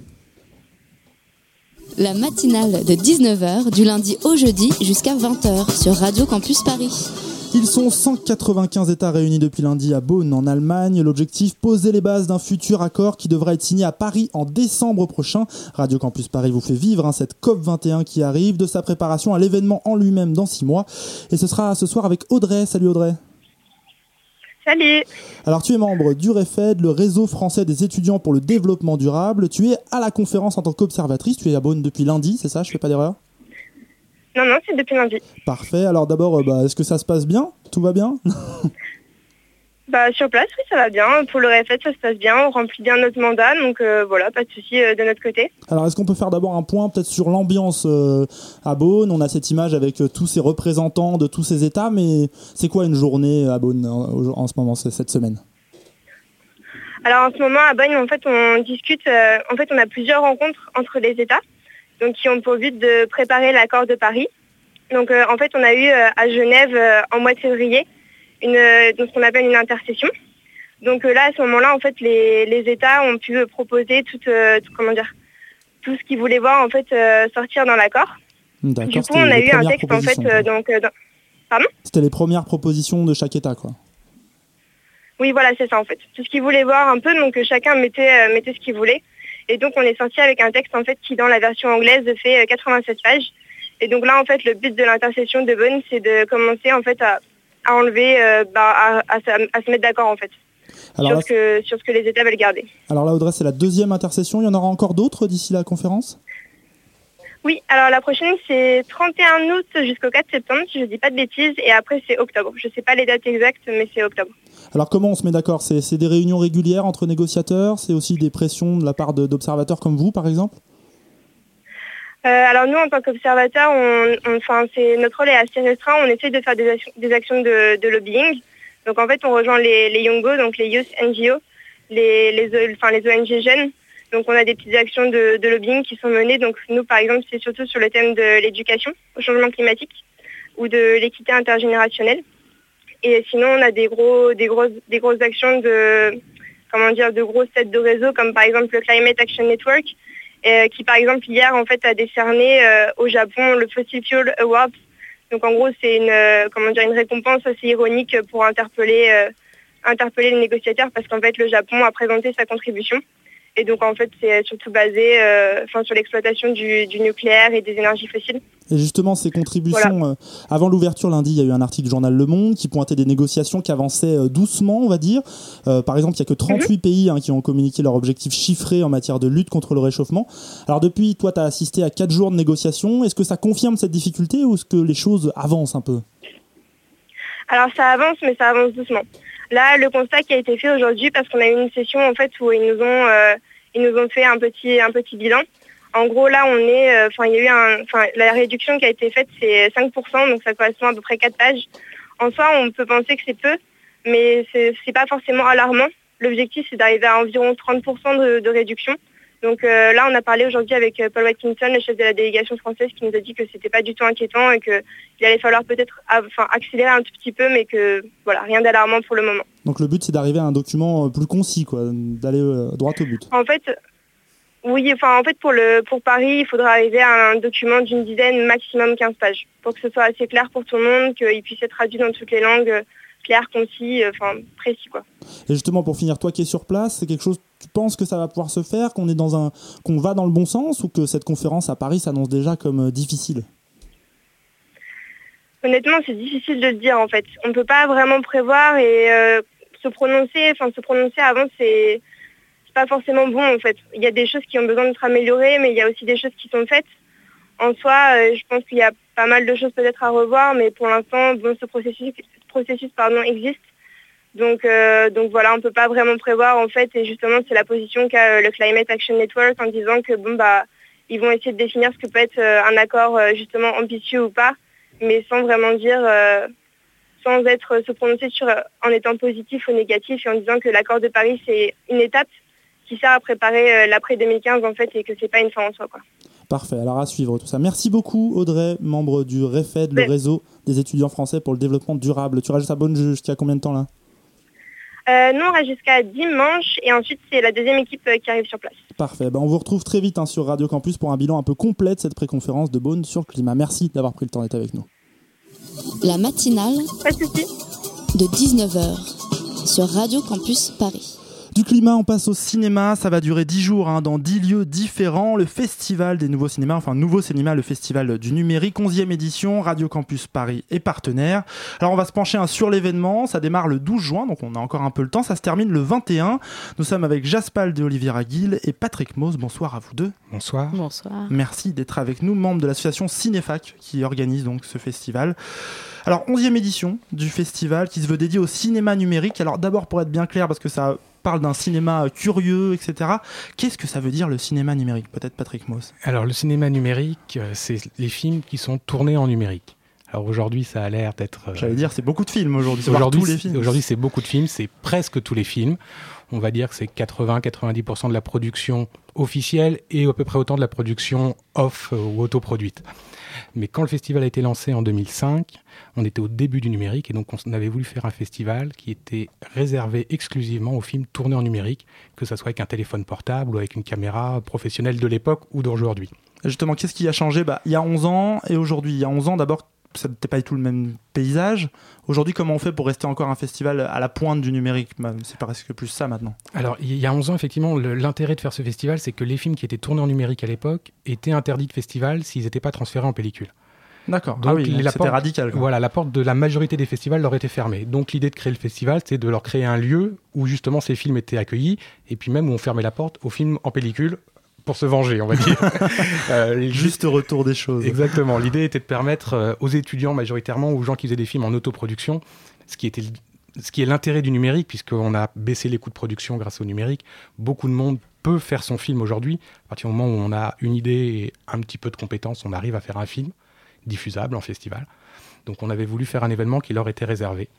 La matinale de 19h du lundi au jeudi jusqu'à 20h sur Radio Campus Paris. Ils sont 195 États réunis depuis lundi à Bonn en Allemagne. L'objectif, poser les bases d'un futur accord qui devra être signé à Paris en décembre prochain. Radio Campus Paris vous fait vivre hein, cette COP21 qui arrive, de sa préparation à l'événement en lui-même dans six mois. Et ce sera ce soir avec Audrey. Salut Audrey. Salut. Alors tu es membre du REFED, le réseau français des étudiants pour le développement durable. Tu es à la conférence en tant qu'observatrice, tu es à Bonn depuis lundi, c'est ça? Je fais pas d'erreur? Non, non, c'est depuis lundi. Parfait, alors d'abord, euh, bah, est-ce que ça se passe bien? Tout va bien? Bah, sur place, oui, ça va bien. Pour le RFED, ça se passe bien. On remplit bien notre mandat, donc euh, voilà, pas de souci euh, de notre côté. Alors, est-ce qu'on peut faire d'abord un point peut-être sur l'ambiance euh, à Beaune? On a cette image avec tous ces représentants de tous ces États, mais c'est quoi une journée à Beaune en, en ce moment, cette semaine? Alors en ce moment, à Bonn, en fait, on discute, en fait, on a plusieurs rencontres entre les États, donc qui ont pour but de préparer l'accord de Paris. Donc en fait, on a eu à Genève en mois de février une, euh, donc, ce qu'on appelle une intercession. Donc euh, là, à ce moment-là, en fait, les, les États ont pu euh, proposer tout, tout- comment dire, tout ce qu'ils voulaient voir en fait sortir dans l'accord. Du coup, on a eu un texte en fait, donc dans- pardon. C'était les premières propositions de chaque État, quoi. Oui, voilà, c'est ça en fait. Tout ce qu'ils voulaient voir un peu, donc chacun mettait, euh, mettait ce qu'il voulait. Et donc on est sorti avec un texte en fait qui dans la version anglaise fait euh, 87 pages. Et donc là en fait le but de l'intercession de Bonn c'est de commencer en fait à, à enlever, euh, bah, à, à se- à se mettre d'accord en fait Alors sur, là, ce que, sur ce que les États veulent garder. alors là, Audrey, c'est la deuxième intercession. Il y en aura encore d'autres d'ici la conférence? Oui, alors la prochaine c'est 31 août jusqu'au 4 septembre si je dis pas de bêtises et après c'est octobre. Je sais pas les dates exactes mais c'est octobre. Alors comment on se met d'accord? C'est des réunions régulières entre négociateurs? C'est aussi des pressions de la part d'observateurs comme vous, par exemple? Euh, alors nous, en tant qu'observateurs, notre rôle est assez restreint. On essaie de faire des actions, de, lobbying. Donc en fait, on rejoint les, les Youngo, donc les Youth NGO, les, enfin, les ONG jeunes. Donc on a des petites actions de, de lobbying qui sont menées. Donc nous, par exemple, c'est surtout sur le thème de l'éducation au changement climatique ou de l'équité intergénérationnelle. Et sinon, on a des gros, des grosses, des grosses actions de, comment dire, de grosses têtes de réseau, comme par exemple le Climate Action Network, euh, qui par exemple hier en fait a décerné euh, au Japon le Fossil Fuel Award. Donc en gros c'est une euh, une récompense assez ironique pour interpeller interpeller les négociateurs parce qu'en fait le Japon a présenté sa contribution et donc en fait c'est surtout basé euh, enfin sur l'exploitation du, du nucléaire et des énergies fossiles. Et justement, ces contributions, euh, avant l'ouverture lundi, il y a eu un article du journal Le Monde qui pointait des négociations qui avançaient euh, doucement, on va dire. Euh, par exemple, il n'y a que 38 pays hein, qui ont communiqué leurs objectifs chiffrés en matière de lutte contre le réchauffement. Alors depuis, toi, tu as assisté à 4 jours de négociations. Est-ce que ça confirme cette difficulté ou est-ce que les choses avancent un peu? Alors ça avance, mais ça avance doucement. Là, le constat qui a été fait aujourd'hui, parce qu'on a eu une session en fait où ils nous ont, euh, ils nous ont fait un petit, un petit bilan. En gros, là, on est, euh, enfin, il y a eu un, la réduction qui a été faite, c'est 5%, donc ça correspond à peu près 4 pages. En soi, on peut penser que c'est peu, mais c'est pas forcément alarmant. L'objectif, c'est d'arriver à environ 30% de, de réduction. Donc euh, là, on a parlé aujourd'hui avec euh, Paul Watkinson, le chef de la délégation française, qui nous a dit que c'était pas du tout inquiétant et qu'il allait falloir peut-être enfin, accélérer un tout petit peu, mais que voilà, rien d'alarmant pour le moment. Donc le but, c'est d'arriver à un document euh, plus concis, quoi, d'aller droit au but. En fait, oui, enfin en fait pour le pour Paris, il faudra arriver à un document d'une dizaine, maximum 15 pages, pour que ce soit assez clair pour tout le monde, qu'il puisse être traduit dans toutes les langues, clair, concis, enfin précis quoi. Et justement, pour finir, toi qui es sur place, c'est quelque chose, tu penses que ça va pouvoir se faire, qu'on est dans un, qu'on va dans le bon sens, ou que cette conférence à Paris s'annonce déjà comme euh, difficile? Honnêtement, c'est difficile de le dire en fait. On ne peut pas vraiment prévoir et euh, se prononcer, enfin se prononcer avant, c'est pas forcément bon en fait. Il y a des choses qui ont besoin d'être améliorées, mais il y a aussi des choses qui sont faites. En soi, euh, je pense qu'il y a pas mal de choses peut-être à revoir, mais pour l'instant, bon, ce processus, ce processus pardon, existe. Donc, euh, donc voilà, on ne peut pas vraiment prévoir en fait, et justement, c'est la position qu'a euh, le Climate Action Network en disant que bon bah, ils vont essayer de définir ce que peut être euh, un accord justement ambitieux ou pas mais sans vraiment dire, sans être se prononcer sur en étant positif ou négatif et en disant que l'accord de Paris c'est une étape qui sert à préparer l'après 2015 en fait et que c'est pas une fin en soi quoi. Parfait, alors à suivre tout ça. Merci beaucoup Audrey, membre du REFED, le Oui. réseau des étudiants français pour le développement durable. Tu rajoutes à bonne jusqu'à combien de temps là? Euh, nous, on reste jusqu'à dimanche et ensuite, c'est la deuxième équipe euh, qui arrive sur place. Parfait. Ben, on vous retrouve très vite hein, sur Radio Campus pour un bilan un peu complet de cette préconférence de Beaune sur le climat. Merci d'avoir pris le temps d'être avec nous. La matinale Pas de de 19h sur Radio Campus Paris. Du climat, on passe au cinéma. Ça va durer 10 jours hein, dans 10 lieux différents. Le Festival des Nouveaux Cinémas, enfin Nouveau Cinéma, le Festival du Numérique, 11e édition. Radio Campus Paris est partenaire. Alors on va se pencher hein, sur l'événement. Ça démarre le 12 juin, donc on a encore un peu le temps. Ça se termine le 21. Nous sommes avec Jaspal de Olivier Aguil et Patrick Mose. Bonsoir à vous deux. Bonsoir. Bonsoir. Merci d'être avec nous, membre de l'association Cinéfac qui organise donc ce festival. Alors, 11e édition du festival qui se veut dédié au cinéma numérique. Alors, d'abord, pour être bien clair, parce que ça parle d'un cinéma curieux, etc. Qu'est-ce que ça veut dire le cinéma numérique? Peut-être Patrick Moss. Alors, le cinéma numérique, euh, c'est les films qui sont tournés en numérique. Alors aujourd'hui, ça a l'air d'être. euh, J'allais dire, c'est beaucoup de films aujourd'hui. Aujourd'hui, c'est- aujourd'hui, c'est beaucoup de films, c'est presque tous les films. On va dire que c'est 80-90% de la production officielle et à peu près autant de la production off euh, ou autoproduite. Mais quand le festival a été lancé en 2005, on était au début du numérique et donc on avait voulu faire un festival qui était réservé exclusivement aux films tournés en numérique, que ce soit avec un téléphone portable ou avec une caméra professionnelle de l'époque ou d'aujourd'hui. Justement, qu'est-ce qui a changé? Bah, Il y a 11 ans et aujourd'hui. Il y a 11 ans, d'abord, ça n'était pas du tout le même paysage. Aujourd'hui, comment on fait pour rester encore un festival à la pointe du numérique Bah, C'est presque plus ça maintenant. Alors, il y a 11 ans, effectivement, l'intérêt de faire ce festival, c'est que les films qui étaient tournés en numérique à l'époque étaient interdits de festival s'ils n'étaient pas transférés en pellicule. D'accord. Donc, ah oui, c'était radical. quoi. Voilà, la porte de la majorité des festivals leur était fermée. Donc, l'idée de créer le festival, c'est de leur créer un lieu où justement ces films étaient accueillis et puis même où on fermait la porte aux films en pellicule pour se venger, on va dire. Euh, Juste retour des choses. Exactement. L'idée était de permettre euh, aux étudiants majoritairement, aux gens qui faisaient des films en autoproduction, ce qui était ce qui est l'intérêt du numérique, puisqu'on a baissé les coûts de production grâce au numérique. Beaucoup de monde peut faire son film aujourd'hui. À partir du moment où on a une idée et un petit peu de compétences, on arrive à faire un film diffusable en festival. Donc on avait voulu faire un événement qui leur était réservé.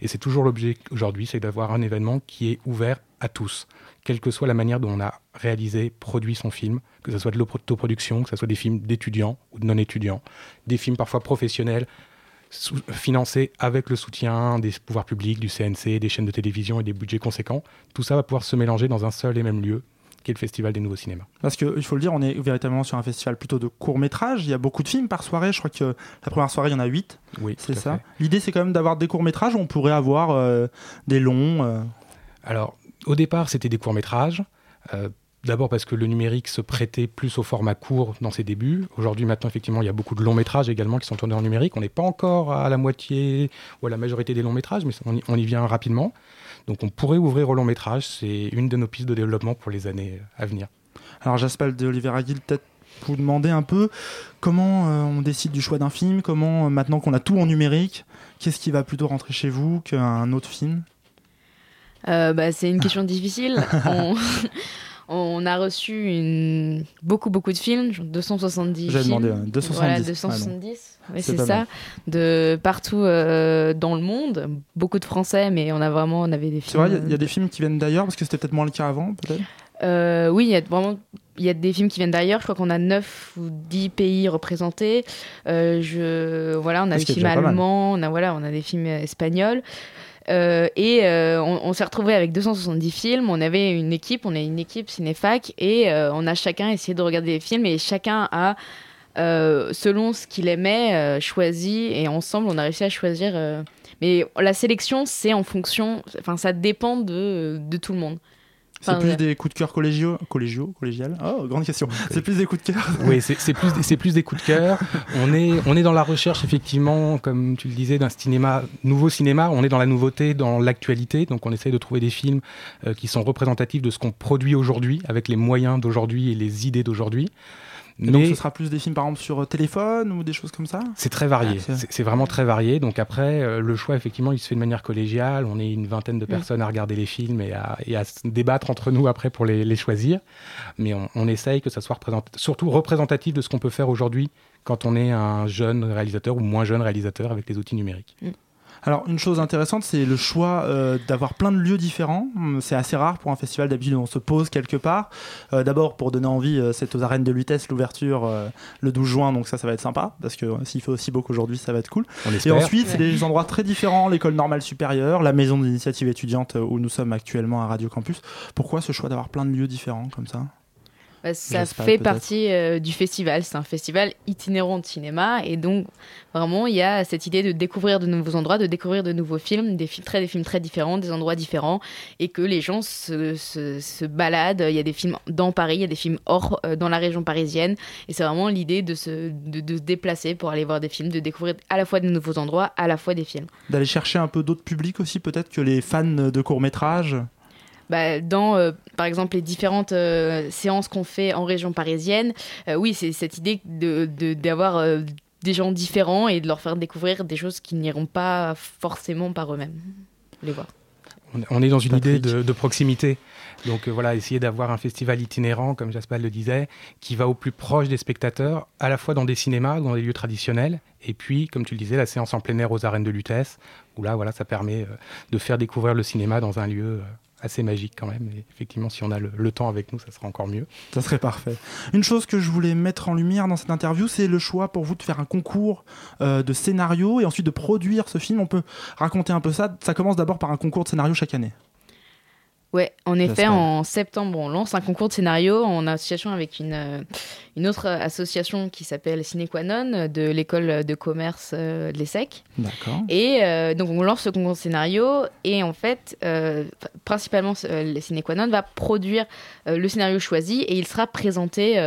Et c'est toujours l'objet aujourd'hui, c'est d'avoir un événement qui est ouvert à tous, quelle que soit la manière dont on a réalisé, produit son film, que ce soit de l'autoproduction, que ce soit des films d'étudiants ou de non-étudiants, des films parfois professionnels, financés avec le soutien des pouvoirs publics, du CNC, des chaînes de télévision et des budgets conséquents. Tout ça va pouvoir se mélanger dans un seul et même lieu, qui est le Festival des Nouveaux Cinémas. Parce qu'il faut le dire, on est véritablement sur un festival plutôt de court métrage. Il y a beaucoup de films par soirée. Je crois que la première soirée, il y en a 8. Oui, C'est ça. L'idée, c'est quand même d'avoir des courts métrages. On pourrait avoir euh, des longs. euh. Alors, au départ, c'était des courts-métrages. Euh, D'abord parce que le numérique se prêtait plus au format court dans ses débuts. Aujourd'hui, maintenant, effectivement, il y a beaucoup de longs métrages également qui sont tournés en numérique. On n'est pas encore à la moitié ou à la majorité des longs métrages, mais on y, on y vient rapidement. Donc, on pourrait ouvrir au long métrage. C'est une de nos pistes de développement pour les années à venir. Alors, Jaspal de Oliver Aguil, peut-être vous demander un peu comment euh, on décide du choix d'un film? Comment, euh, maintenant qu'on a tout en numérique, qu'est-ce qui va plutôt rentrer chez vous qu'un autre film? Euh, bah, c'est une question difficile. on, on a reçu une... beaucoup, beaucoup de films, genre 270 J'avais films. demandé, ouais, 270. Voilà, Ah non. 270. Ouais, C'est ça. De partout euh, dans le monde. Beaucoup de Français, mais on a vraiment on avait des C'est films. vrai, il y a- il y, a des films qui viennent d'ailleurs, parce que c'était peut-être moins le cas avant, peut-être? Euh, oui, il y a vraiment il y a des films qui viennent d'ailleurs. Je crois qu'on a 9 ou 10 pays représentés. Euh, je, voilà, on a Ah, des films allemands, on a, voilà, on a des films espagnols. Euh, et euh, on, s'est retrouvé avec 270 films. On avait une équipe, on est une équipe cinéfac, et euh, on a chacun essayé de regarder les films, et chacun a, selon ce qu'il aimait, choisi, et ensemble, on a réussi à choisir. mais la sélection, c'est en fonction, enfin, ça dépend de tout le monde. C'est Enfin, plus des coups de cœur collégiaux, collégiaux, collégial. Oh, grande question. C'est plus des coups de cœur. Oui, c'est c'est plus, c'est plus des coups de cœur. On est, on est dans la recherche, effectivement, comme tu le disais, d'un cinéma, nouveau cinéma. On est dans la nouveauté, dans l'actualité. Donc, on essaye de trouver des films euh, qui sont représentatifs de ce qu'on produit aujourd'hui, avec les moyens d'aujourd'hui et les idées d'aujourd'hui. Donc ce sera plus des films par exemple sur euh, téléphone ou des choses comme ça? C'est très varié. Ah, c'est- vraiment très varié. Donc, après, euh, le choix, effectivement, il se fait de manière collégiale. On est une vingtaine de Mm. personnes à regarder les films et à, et à se débattre entre nous après pour les, les choisir. Mais on, on essaye que ça soit représent- surtout représentatif de ce qu'on peut faire aujourd'hui quand on est un jeune réalisateur ou moins jeune réalisateur avec les outils numériques. Alors, une chose intéressante, c'est le choix euh, d'avoir plein de lieux différents. Hum, C'est assez rare pour un festival. D'habitude, on se pose quelque part. Euh, D'abord, pour donner envie, euh, c'est aux arènes de Lutèce l'ouverture euh, le 12 juin, donc ça, ça va être sympa. Parce que euh, s'il fait aussi beau qu'aujourd'hui, ça va être cool. On Et ensuite, c'est des endroits très différents l'école normale supérieure, la maison d'initiative étudiante où nous sommes actuellement à Radio Campus. Pourquoi ce choix d'avoir plein de lieux différents comme ça? Bah, ça fait partie euh, du festival. C'est un festival itinérant de cinéma. Et donc, vraiment, il y a cette idée de découvrir de nouveaux endroits, de découvrir de nouveaux films, des, films très, des films très différents, des endroits différents. Et que les gens se, se, se baladent. Il y a des films dans Paris, il y a des films hors, euh, dans la région parisienne. Et c'est vraiment l'idée de se, de, de se déplacer pour aller voir des films, de découvrir à la fois de nouveaux endroits, à la fois des films. D'aller chercher un peu d'autres publics aussi, peut-être que les fans de courts-métrages bah, dans, euh, par exemple, les différentes euh, séances qu'on fait en région parisienne, euh, oui, c'est cette idée de- de- d'avoir euh, des gens différents et de leur faire découvrir des choses qu'ils n'iront pas forcément par eux-mêmes les voir. On- est dans une idée de, de proximité. Donc euh, voilà, essayer d'avoir un festival itinérant, comme Jaspal le disait, qui va au plus proche des spectateurs, à la fois dans des cinémas, dans des lieux traditionnels, et puis, comme tu le disais, la séance en plein air aux arènes de Lutèce, où là, voilà, ça permet euh, de faire découvrir le cinéma dans un lieu euh, assez magique quand même. Effectivement, si on a le, le temps avec nous, ça sera encore mieux. Ça serait parfait. Une chose que je voulais mettre en lumière dans cette interview, c'est le choix pour vous de faire un concours euh, de scénario et ensuite de produire ce film. On peut raconter un peu ça. Ça commence d'abord par un concours de scénario chaque année. Ouais, en effet, en septembre, on lance un concours de scénario en association avec une, euh, une autre association qui s'appelle Cinequanon de l'école de commerce euh, de l'ESSEC. D'accord. Et euh, donc on lance ce concours de scénario et en fait, euh, principalement euh, le Cinequanon va produire le scénario choisi et il sera présenté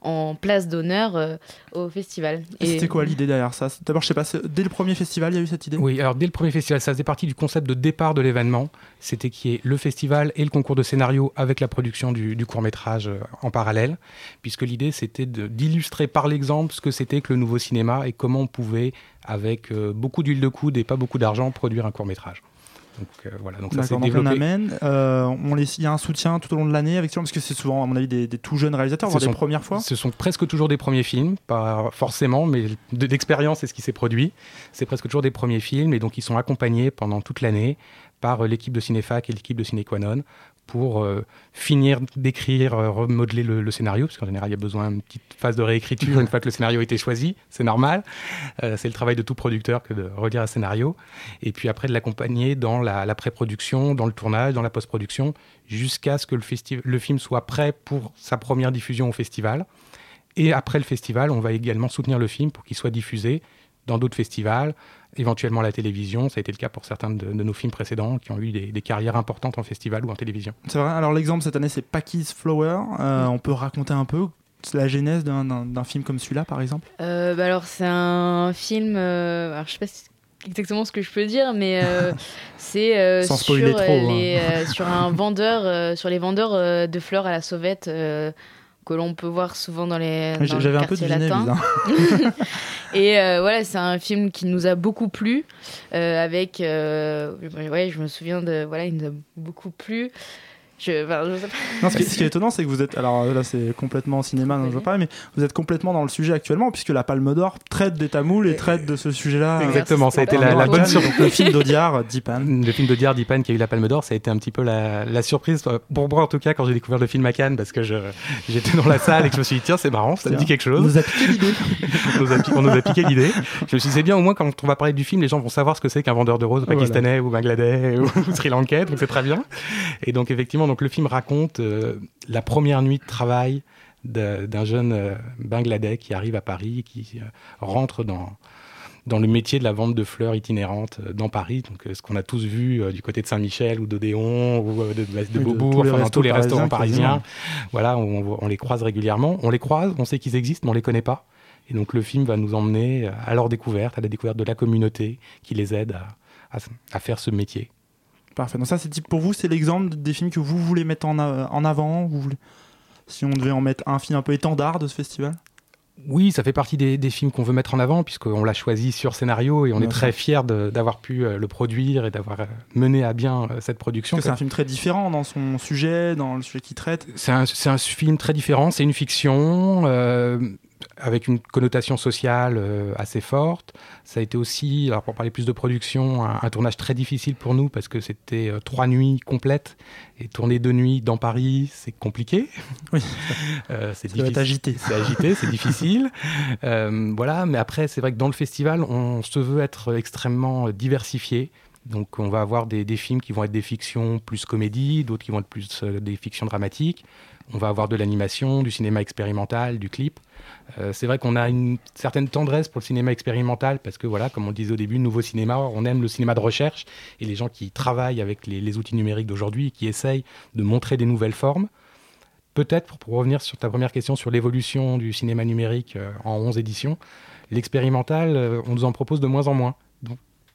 en place d'honneur euh, au festival. Et C'était quoi l'idée derrière ça? D'abord, je sais pas, dès le premier festival, il y a eu cette idée? Oui, alors dès le premier festival, ça faisait partie du concept de départ de l'événement. C'était qu'il y ait le festival et le concours de scénario avec la production du, du court-métrage euh, en parallèle, puisque l'idée c'était de- d'illustrer par l'exemple ce que c'était que le nouveau cinéma et comment on pouvait, avec euh, beaucoup d'huile de coude et pas beaucoup d'argent, produire un court-métrage. Donc euh, voilà, donc ça s'est on développé. amène. euh, on les- il y a un soutien tout au long de l'année avec parce que c'est souvent, à mon avis, des, des tout jeunes réalisateurs, voire Ce des sont- premières fois. Ce sont presque toujours des premiers films, pas forcément, mais de- d'expérience, c'est ce qui s'est produit. C'est presque toujours des premiers films, et donc ils sont accompagnés pendant toute l'année par euh, l'équipe de Cinéfac et l'équipe de Cinéquanon pour euh, finir d'écrire, euh, remodeler le, le scénario, parce qu'en général, il y a besoin d'une petite phase de réécriture une fois que le scénario a été choisi, c'est normal. Euh, c'est le travail de tout producteur que de relire un scénario. Et puis après, de l'accompagner dans la, la pré-production, dans le tournage, dans la post-production, jusqu'à ce que le film soit prêt pour sa première diffusion au festival. Et après le festival, on va également soutenir le film pour qu'il soit diffusé dans d'autres festivals, éventuellement la télévision. Ça a été le cas pour certains de, de nos films précédents qui ont eu des, des carrières importantes en festival ou en télévision. C'est vrai. Alors l'exemple cette année, c'est Packy's Flower. Euh, On peut raconter un peu la genèse d'un- film comme celui-là, par exemple? Euh, bah alors c'est un film, euh, alors je sais pas si- exactement ce que je peux dire, mais euh, c'est euh, sur, trop, euh, hein. les, euh, sur un vendeur, euh, sur les vendeurs euh, de fleurs à la sauvette euh, que l'on peut voir souvent dans les. Oui, dans J'avais un peu deviné, latin. Et euh, voilà, c'est un film qui nous a beaucoup plu. euh, avec, euh, ouais, je me souviens de, voilà, il nous a beaucoup plu. Je, enfin, je sais pas. Non, ce, qui, ce qui est étonnant, c'est que vous êtes. Alors là, c'est complètement cinéma dont je veux parler, mais vous êtes complètement dans le sujet actuellement, puisque la Palme d'Or traite des Tamouls et traite de ce sujet-là. Exactement, ça a été la, la bonne surprise. Le film d'Audiard, Dipan. Le film d'Audiard, Dipan, qui a eu la Palme d'Or, ça a été un petit peu la, la surprise, euh, pour moi en tout cas, quand j'ai découvert le film à Cannes, parce que je- j'étais dans la salle et que je me suis dit, tiens, c'est marrant, ça me dit quelque chose. On nous a piqué l'idée. on, nous a, pi- on nous a piqué l'idée. Je me suis dit, c'est bien, au moins, quand on va parler du film, les gens vont savoir ce que c'est qu'un vendeur de roses Voilà. pakistanais ou bangladais ou sri lankais, donc c'est très bien. Et donc, effectivement, donc, le film raconte euh, la première nuit de travail d'un jeune euh, bangladais qui arrive à Paris, qui euh, rentre dans dans le métier de la vente de fleurs itinérantes euh, dans Paris, donc ce qu'on a tous vu euh, du côté de Saint-Michel ou d'Odéon ou de, de, de Beaubourg, tous les enfin, dans tous les restaurants parisiens, parisiens. Voilà, on, on les croise régulièrement. On les croise, on sait qu'ils existent, mais on les connaît pas. Et donc le film va nous emmener à leur découverte, à la découverte de la communauté qui les aide à, à- à faire ce métier. Parfait. Donc ça, c'est pour vous, c'est l'exemple des films que vous voulez mettre en, a- en avant. Vous voulez... Si on devait en mettre un film un peu étendard de ce festival? Oui, ça fait partie des, des films qu'on veut mettre en avant, puisqu'on l'a choisi sur scénario et on Bien est très fiers d'avoir pu euh, le produire et d'avoir euh, mené à bien euh, cette production. C'est un film très différent dans son sujet, dans le sujet qu'il traite. C'est un, film très différent, c'est une fiction, euh, avec une connotation sociale euh, assez forte. Ça a été aussi, alors pour parler plus de production, un, un tournage très difficile pour nous parce que c'était euh, trois nuits complètes et tourner deux nuits dans Paris, c'est compliqué. Oui. Euh, c'est agité. C'est agité, c'est difficile. Voilà, mais après, c'est vrai que dans le festival, on se veut être extrêmement diversifié. Donc, on va avoir des, films qui vont être des fictions plus comédie, d'autres qui vont être plus euh, des fictions dramatiques. On va avoir de l'animation, du cinéma expérimental, du clip. Euh, c'est vrai qu'on a une certaine tendresse pour le cinéma expérimental parce que, voilà, comme on disait au début, nouveau cinéma, on aime le cinéma de recherche et les gens qui travaillent avec les, outils numériques d'aujourd'hui et qui essayent de montrer des nouvelles formes. Peut-être, pour, revenir sur ta première question sur l'évolution du cinéma numérique euh, en 11 éditions, l'expérimental, on nous en propose de moins en moins.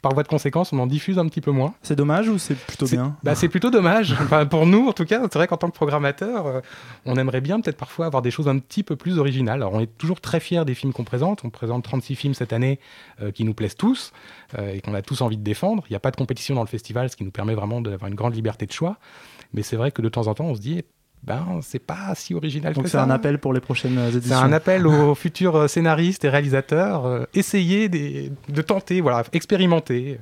Par voie de conséquence, on en diffuse un petit peu moins. C'est dommage ou c'est plutôt bien Bah, c'est plutôt dommage. Enfin, pour nous, en tout cas, c'est vrai qu'en tant que programmateur, euh, on aimerait bien peut-être parfois avoir des choses un petit peu plus originales. Alors, on est toujours très fiers des films qu'on présente. On présente 36 films cette année euh, qui nous plaisent tous euh, et qu'on a tous envie de défendre. Il n'y a pas de compétition dans le festival, ce qui nous permet vraiment d'avoir une grande liberté de choix. Mais c'est vrai que de temps en temps, on se dit, ben, c'est pas si original Donc que c'est ça. un appel pour les prochaines euh, C'est éditions. un appel aux futurs euh, scénaristes et réalisateurs. euh, essayez des- de tenter, voilà, expérimenter.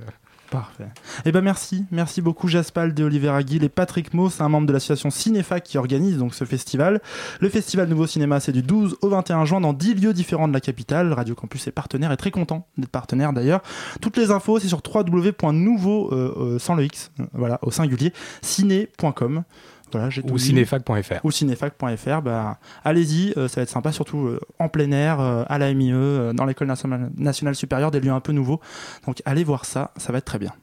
Parfait. Eh ben merci, merci beaucoup Jaspal de Oliver Aguil et Patrick Mauss, un membre de l'association Cinéfac qui organise donc ce festival. Le festival Nouveau Cinéma, c'est du 12 au 21 juin dans 10 lieux différents de la capitale. Radio Campus est partenaire et très content d'être partenaire d'ailleurs. Toutes les infos, c'est sur www.nouveau euh, euh, sans le X, voilà, au singulier, ciné.com. Voilà, Ou cinéfac.fr. Ou cinéfac.fr. Bah, allez-y, euh, ça va être sympa, surtout euh, en plein air, euh, à la MIE, dans l'école nationale, nationale supérieure, des lieux un peu nouveaux. Donc allez voir ça, ça va être très bien.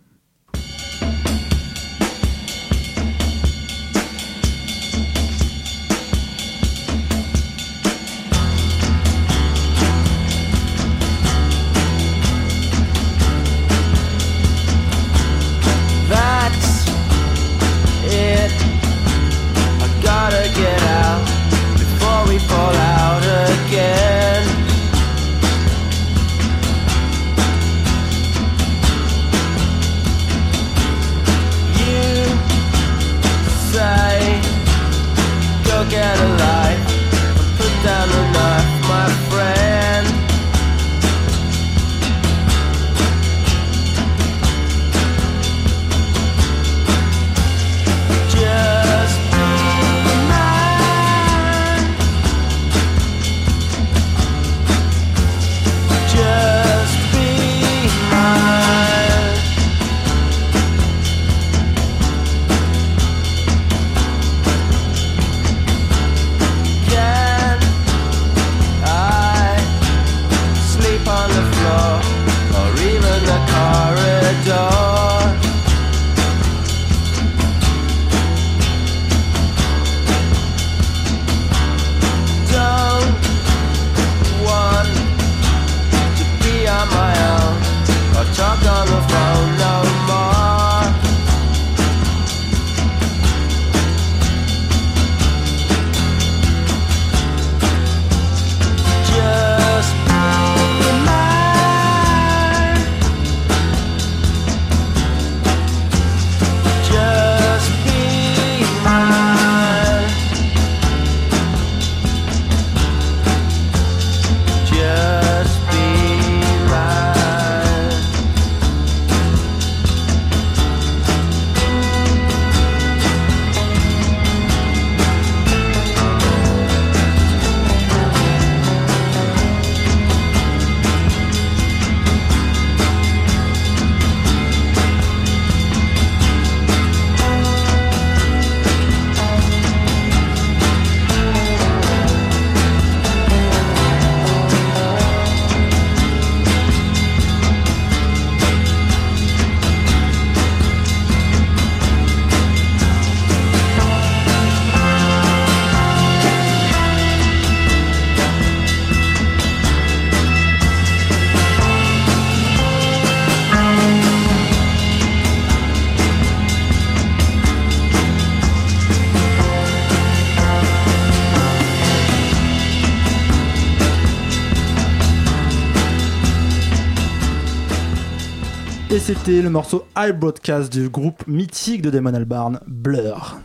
C'était le morceau I Broadcast du groupe mythique de Damon Albarn, Blur.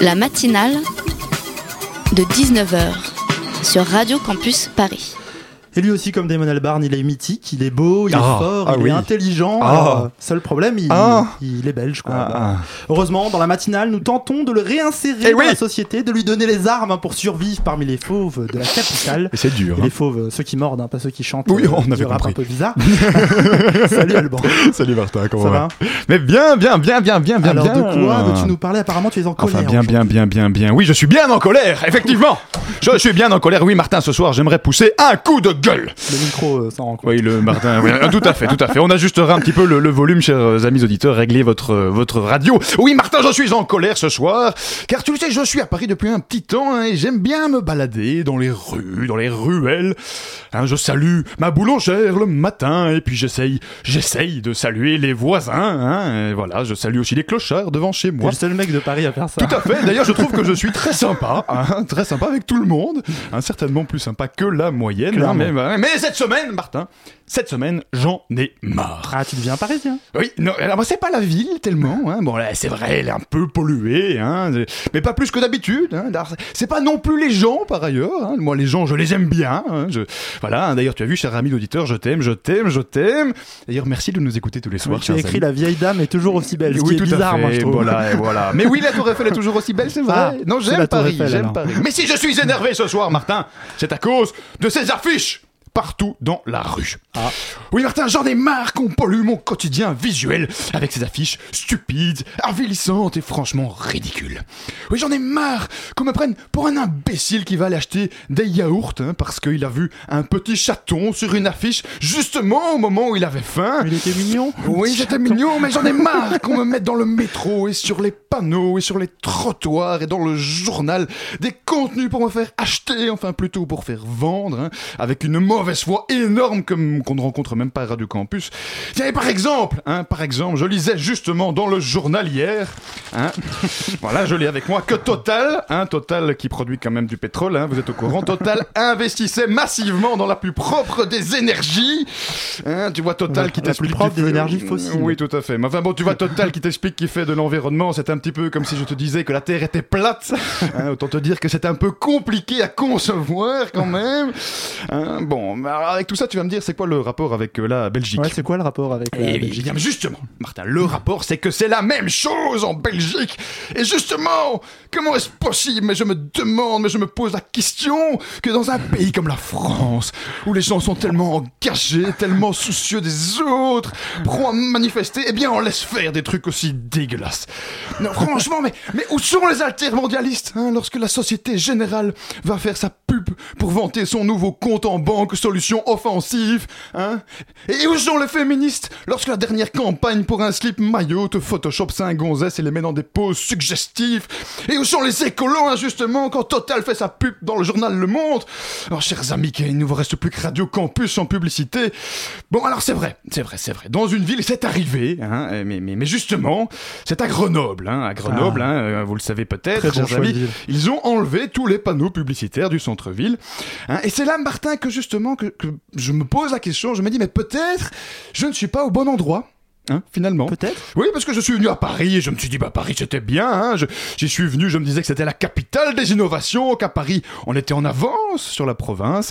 La matinale de 19h sur Radio Campus Paris. Et lui aussi, comme Damon Albarn, il est mythique, il est beau, il est Ah, fort, ah il oui. est intelligent. Ah. Euh, seul problème, il, Ah. il est belge. Quoi. Bon. Heureusement, dans la matinale, nous tentons de le réinsérer Eh dans oui. la société, de lui donner les armes hein, pour survivre parmi les fauves de la capitale. Et c'est dur. Et hein. les fauves, euh, ceux qui mordent, hein, pas ceux qui chantent. Oui, euh, on avait compris. un peu bizarre. Salut Alban. Salut Martin, comment Ça va va Mais bien, bien, bien, bien, bien, bien, Alors bien. de quoi veux-tu nous parler Apparemment, tu es en colère. Enfin, bien, bien, bien, bien, bien. Oui, je suis bien en colère, effectivement. Je suis bien en colère. Oui, Martin, ce soir, j'aimerais pousser un coup de gueule. Le micro euh, s'en rend compte. Oui, le Martin. oui, tout à fait, tout à fait. On ajustera un petit peu le, le volume, chers euh, amis auditeurs. Réglez votre euh, votre radio. Oui, Martin, je suis en colère ce soir, car tu le sais, je suis à Paris depuis un petit temps hein, et j'aime bien me balader dans les rues, dans les ruelles. Hein, je salue ma boulangère le matin et puis j'essaye, j'essaye de saluer les voisins. Hein, et voilà, je salue aussi les clochards devant chez moi. le seul mec de Paris à faire ça. Tout à fait. D'ailleurs, je trouve que je suis très sympa, hein, très sympa avec tout le monde, hein, certainement plus sympa que la moyenne. hein, Clairement. mais, cette semaine, Martin, cette semaine, j'en ai marre. Ah, tu deviens parisien? Oui, non, alors c'est pas la ville tellement. Hein. Bon, là, c'est vrai, elle est un peu polluée, hein, mais pas plus que d'habitude. Hein. C'est pas non plus les gens, par ailleurs. Hein. Moi, les gens, je les aime bien. Je... Voilà. D'ailleurs, tu as vu, cher ami d'auditeur, je t'aime, je t'aime, je t'aime. D'ailleurs, merci de nous écouter tous les soirs. Oui, tu as écrit amis. La vieille dame est toujours aussi belle. Ce Oui, qui est tout bizarre, à fait. moi, je trouve. Voilà, et voilà. Mais oui, la Tour Eiffel est toujours aussi belle, c'est vrai. Ah, non, j'aime Paris, j'aime. Paris. Mais si je suis énervé ce soir, Martin, c'est à cause de ces affiches partout dans la rue. Ah. Oui, Martin, j'en ai marre qu'on pollue mon quotidien visuel avec ces affiches stupides, avilissantes et franchement ridicules. Oui, j'en ai marre qu'on me prenne pour un imbécile qui va aller acheter des yaourts hein, parce qu'il a vu un petit chaton sur une affiche justement au moment où il avait faim. Il était mignon. Oui, j'étais mignon, mais j'en ai marre qu'on me mette dans le métro et sur les panneaux et sur les trottoirs et dans le journal des contenus pour me faire acheter, enfin plutôt pour faire vendre, hein, avec une mauvaise foi énorme comme qu'on ne rencontre même pas à Radio Campus. Tiens, et par exemple, hein, par exemple, je lisais justement dans le journal hier, hein, voilà, je lis avec moi que Total, hein, Total qui produit quand même du pétrole, hein, vous êtes au courant, Total investissait massivement dans la plus propre des énergies. Hein, tu vois Total La- qui la plus t'explique propre des fait- énergies fossiles. Oui, tout à fait. Mais enfin bon, tu vois Total qui t'explique qu'il fait de l'environnement, c'est un petit peu comme si je te disais que la Terre était plate. Autant te dire que c'est un peu compliqué à concevoir quand même. Hein, bon, avec tout ça, tu vas me dire, c'est quoi le rapport avec euh, la Belgique Ouais, c'est quoi le rapport avec la eh Belgique bien, justement, Martin, le rapport, c'est que c'est la même chose en Belgique. Et justement, comment est-ce possible? Mais je me demande, mais je me pose la question que dans un pays comme la France, où les gens sont tellement engagés, tellement soucieux des autres, prêts à manifester, eh bien, on laisse faire des trucs aussi dégueulasses. Non, franchement, mais, mais où sont les altermondialistes hein, lorsque la Société Générale va faire sa pub pour vanter son nouveau compte en banque solution offensive hein Et où sont les féministes? Lorsque la dernière campagne pour un slip maillot te photoshop 5 gonzesses et les met dans des poses suggestives Et où sont les écolos, hein, justement, quand Total fait sa pub dans le journal Le Monde? Alors, chers amis, il ne vous reste plus que Radio Campus en publicité. Bon, alors c'est vrai, c'est vrai, c'est vrai. Dans une ville, c'est arrivé, hein, mais, mais, mais justement, c'est à Grenoble, hein, à Grenoble, Ah. hein, euh, vous le savez peut-être, chers amis, ils ont enlevé tous les panneaux publicitaires du centre-ville. hein, et c'est là, Martin, que justement, que, je me pose la question, je me dis, mais peut-être, je ne suis pas au bon endroit. Hein, finalement. Peut-être. Oui, parce que je suis venu à Paris et je me suis dit, bah Paris c'était bien. Hein, J'y suis venu, je me disais que c'était la capitale des innovations, qu'à Paris on était en avance sur la province.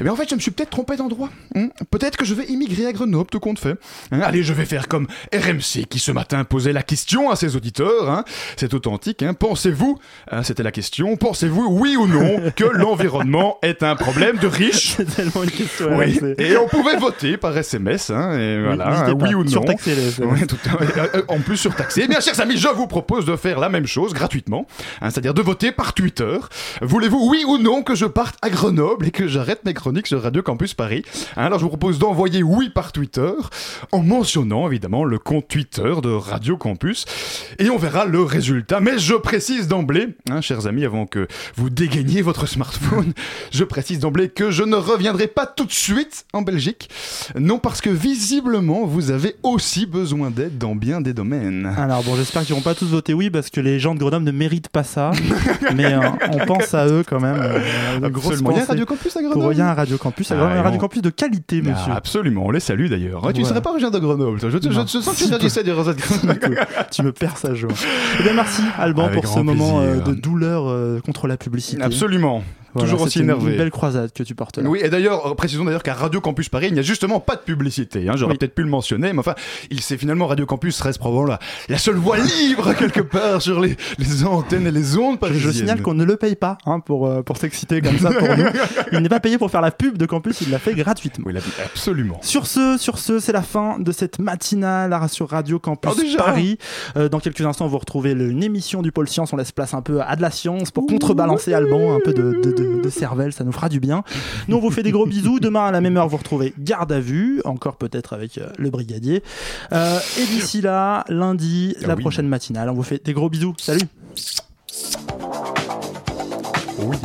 Et bien en fait, je me suis peut-être trompé d'endroit. hein. Peut-être que je vais immigrer à Grenoble, tout compte fait. Hein, allez, je vais faire comme RMC qui ce matin posait la question à ses auditeurs. Hein. C'est authentique. Hein. Pensez-vous, hein, c'était la question, pensez-vous oui ou non que l'environnement est un problème de riches? C'est tellement une question. oui, et on pouvait voter par SMS, hein, et voilà, oui ou non. Euh, euh, en plus surtaxé. Eh bien, chers amis, je vous propose de faire la même chose gratuitement, hein, c'est-à-dire de voter par Twitter. Voulez-vous, oui ou non, que je parte à Grenoble et que j'arrête mes chroniques sur Radio Campus Paris Hein, Alors, je vous propose d'envoyer oui par Twitter, en mentionnant évidemment le compte Twitter de Radio Campus, et on verra le résultat. Mais je précise d'emblée, hein, chers amis, avant que vous dégainiez votre smartphone, je précise d'emblée que je ne reviendrai pas tout de suite en Belgique. Non, parce que visiblement, vous avez aussi besoin d'aide dans bien des domaines. Alors bon, j'espère qu'ils vont pas tous voter oui parce que les gens de Grenoble ne méritent pas ça. mais euh, on pense à eux quand même. euh, Absolument. Il y a Radio Campus à Pour Grenoble il y a un Radio Campus, à Ah, un Radio on- Campus de qualité, monsieur. Ah, absolument, on les salue d'ailleurs. Ouais, tu ne serais pas originaire de Grenoble, toi. Je, te- je, Non. je sens que Si tu réagissais durant cette tu me perds sa joie. Eh bien, merci Alban Avec pour ce moment euh, de douleur contre la publicité. Absolument. Toujours aussi c'est une- énervé. Une belle croisade que tu portes là. Oui, et d'ailleurs, euh, précisons d'ailleurs qu'à Radio Campus Paris, il n'y a justement pas de publicité. Hein, J'aurais peut-être pu le mentionner, mais enfin, il c'est finalement Radio Campus reste probablement la, la seule voie libre quelque part sur les, les antennes et les ondes Je, parisiennes. je signale qu'on ne le paye pas hein, pour, euh, pour s'exciter comme ça pour nous. Il n'est pas payé pour faire la pub de campus, il l'a fait gratuitement. Oui, absolument. Sur ce, sur ce, c'est la fin de cette matinale sur Radio Campus Oh, déjà Paris. Euh, dans quelques instants, vous retrouvez une émission du Pôle Science. On laisse place un peu à de la science pour contrebalancer Alban, un peu de, de, de- de cervelle, ça nous fera du bien. Nous, on vous fait des gros bisous. Demain, à la même heure, vous retrouvez Garde à vue, encore peut-être avec euh, le brigadier. Euh, et d'ici là, lundi, la prochaine matinale. On vous fait des gros bisous. Salut Oui.